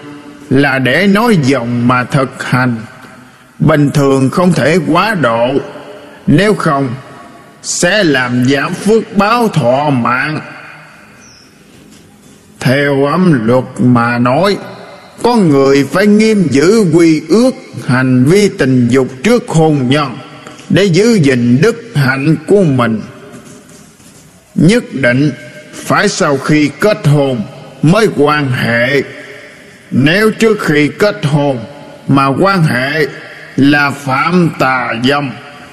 là để nói dòng mà thực hành. Bình thường không thể quá độ. Nếu không, sẽ làm giảm phước báo thọ mạng. Theo âm luật mà nói con người phải nghiêm giữ quy ước Hành vi tình dục trước hôn nhân Để giữ gìn đức hạnh của mình. Nhất định phải sau khi kết hôn Mới quan hệ. Nếu trước khi kết hôn Mà quan hệ là phạm tà dâm,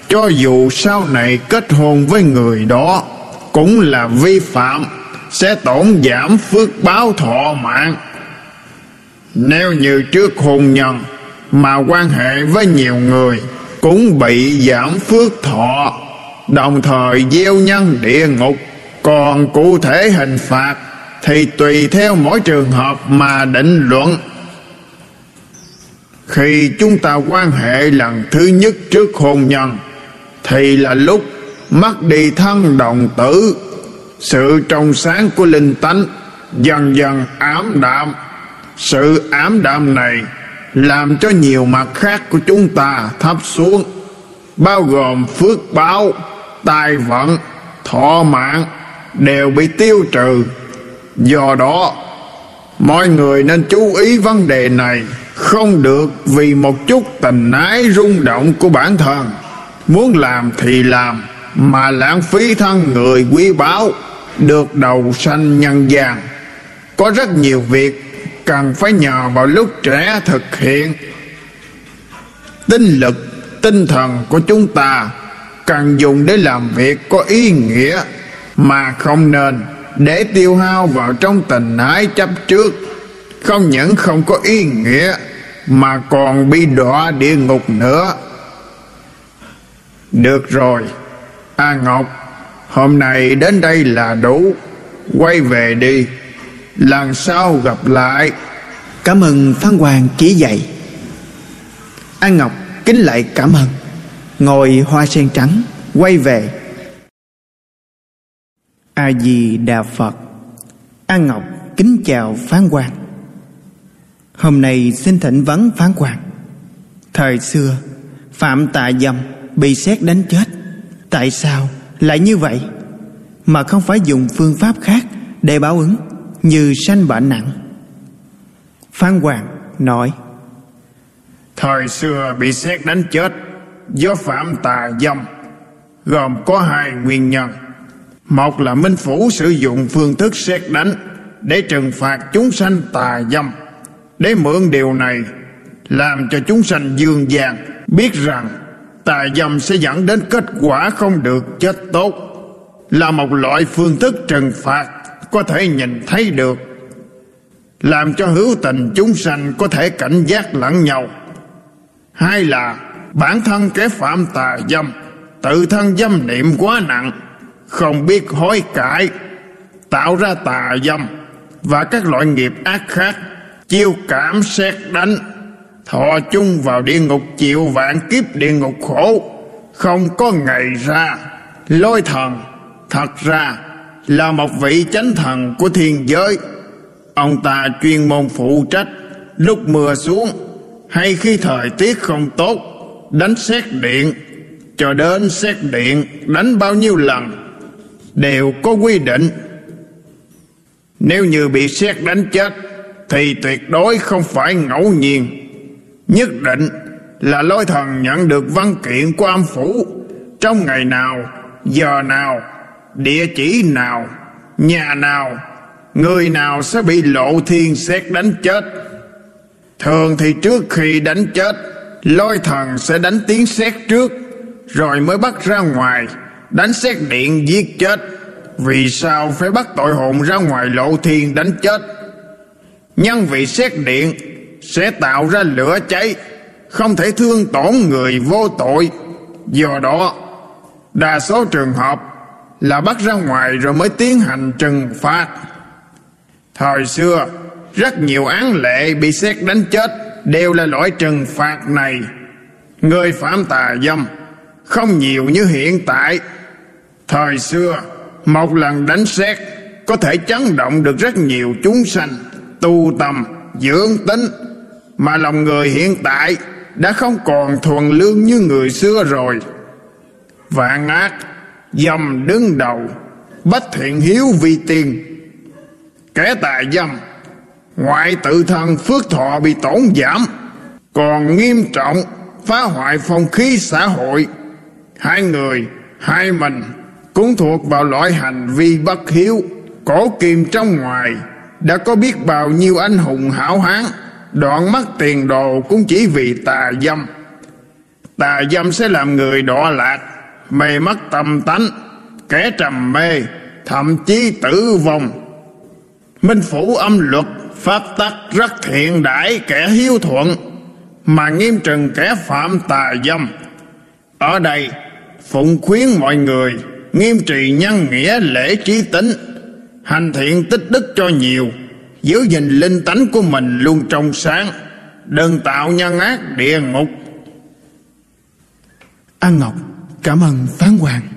Cho dù sau này kết hôn với người đó Cũng là vi phạm, sẽ tổn giảm phước báo thọ mạng nếu như trước hôn nhân mà quan hệ với nhiều người cũng bị giảm phước thọ, đồng thời gieo nhân địa ngục còn cụ thể hình phạt thì tùy theo mỗi trường hợp mà định luận. Khi chúng ta quan hệ lần thứ nhất trước hôn nhân thì là lúc mất đi thân đồng tử, sự trong sáng của linh tánh dần dần ám đạm sự ám đạm này làm cho nhiều mặt khác của chúng ta thấp xuống, bao gồm phước báo tài vận thọ mạng đều bị tiêu trừ. Do đó, mọi người nên chú ý vấn đề này không được vì một chút tình ái rung động của bản thân. Muốn làm thì làm, mà lãng phí thân người quý báu, được đầu sanh nhân gian. Có rất nhiều việc cần phải nhờ vào lúc trẻ thực hiện. Tinh lực, tinh thần của chúng ta cần dùng để làm việc có ý nghĩa mà không nên để tiêu hao vào trong tình ái chấp trước. Không những không có ý nghĩa mà còn bị đọa địa ngục nữa. Được rồi, a ngọc, Hôm nay đến đây là đủ. Quay về đi. Lần sau gặp lại. Cảm ơn Phan Hoàng chỉ dạy. An Ngọc kính lại cảm ơn. Ngồi hoa sen trắng, Quay về. A-di-đà Phật. An Ngọc kính chào Phán quan Hôm nay xin thỉnh vấn Phán quan Thời xưa, Phạm Tạ Dâm bị xét đánh chết. Tại sao lại như vậy? Mà không phải dùng phương pháp khác để báo ứng như sanh bệnh nặng Phan Hoàng nói, Thời xưa bị xét đánh chết, do phạm tà dâm, gồm có hai nguyên nhân. Một là Minh Phủ sử dụng phương thức xét đánh để trừng phạt chúng sanh tà dâm. Để mượn điều này, làm cho chúng sanh dương gian, biết rằng tà dâm sẽ dẫn đến kết quả không được chết tốt, là một loại phương thức trừng phạt có thể nhìn thấy được, làm cho hữu tình chúng sanh có thể cảnh giác lẫn nhau. Hai là, bản thân kẻ phạm tà dâm, tự thân dâm niệm quá nặng, không biết hối cải, tạo ra tà dâm và các loại nghiệp ác khác, chiêu cảm xét đánh, thọ chung vào địa ngục, chịu vạn kiếp địa ngục khổ, không có ngày ra, lôi thần, thật ra là một vị chánh thần của thiên giới. Ông ta chuyên môn phụ trách lúc mưa xuống hay khi thời tiết không tốt, đánh xét điện. Cho đến xét điện, đánh bao nhiêu lần, đều có quy định. Nếu như bị xét đánh chết, thì tuyệt đối không phải ngẫu nhiên. Nhất định là lôi thần nhận được văn kiện của âm phủ. Trong ngày nào, giờ nào địa chỉ nào, nhà nào, người nào sẽ bị lộ thiên xét đánh chết? Thường thì trước khi đánh chết, lôi thần sẽ đánh tiếng xét trước, rồi mới bắt ra ngoài, đánh xét điện giết chết. Vì sao phải bắt tội hồn ra ngoài lộ thiên đánh chết? Nhân vị xét điện sẽ tạo ra lửa cháy, không thể thương tổn người vô tội. Do đó, đa số trường hợp là bắt ra ngoài rồi mới tiến hành trừng phạt. Thời xưa, rất nhiều án lệ bị xét đánh chết đều là loại trừng phạt này. Người phạm tà dâm không nhiều như hiện tại. Thời xưa, một lần đánh xét có thể chấn động được rất nhiều chúng sanh, tu tâm, dưỡng tính. Mà lòng người hiện tại đã không còn thuần lương như người xưa rồi. Vạn ác dâm đứng đầu, bách thiện hiếu vi tiên kẻ tà dâm, ngoại tự thân phước thọ bị tổn giảm. Còn nghiêm trọng, phá hoại phong khí xã hội. Hai người, hai mình, cũng thuộc vào loại hành vi bất hiếu, cổ kim trong ngoài. Đã có biết bao nhiêu anh hùng hảo hán, đoạn mất tiền đồ cũng chỉ vì tà dâm. Tà dâm sẽ làm người đọa lạc mê mất tâm tánh, kẻ trầm mê, thậm chí tử vong. Minh phủ âm luật pháp tắc rất thiện đãi kẻ hiếu thuận, mà nghiêm trừng kẻ phạm tà dâm. Ở đây, phụng khuyến mọi người nghiêm trì nhân nghĩa lễ trí tính, hành thiện tích đức cho nhiều, giữ gìn linh tánh của mình luôn trong sáng, đừng tạo nhân ác địa ngục. An ngọc cảm ơn phán hoàng.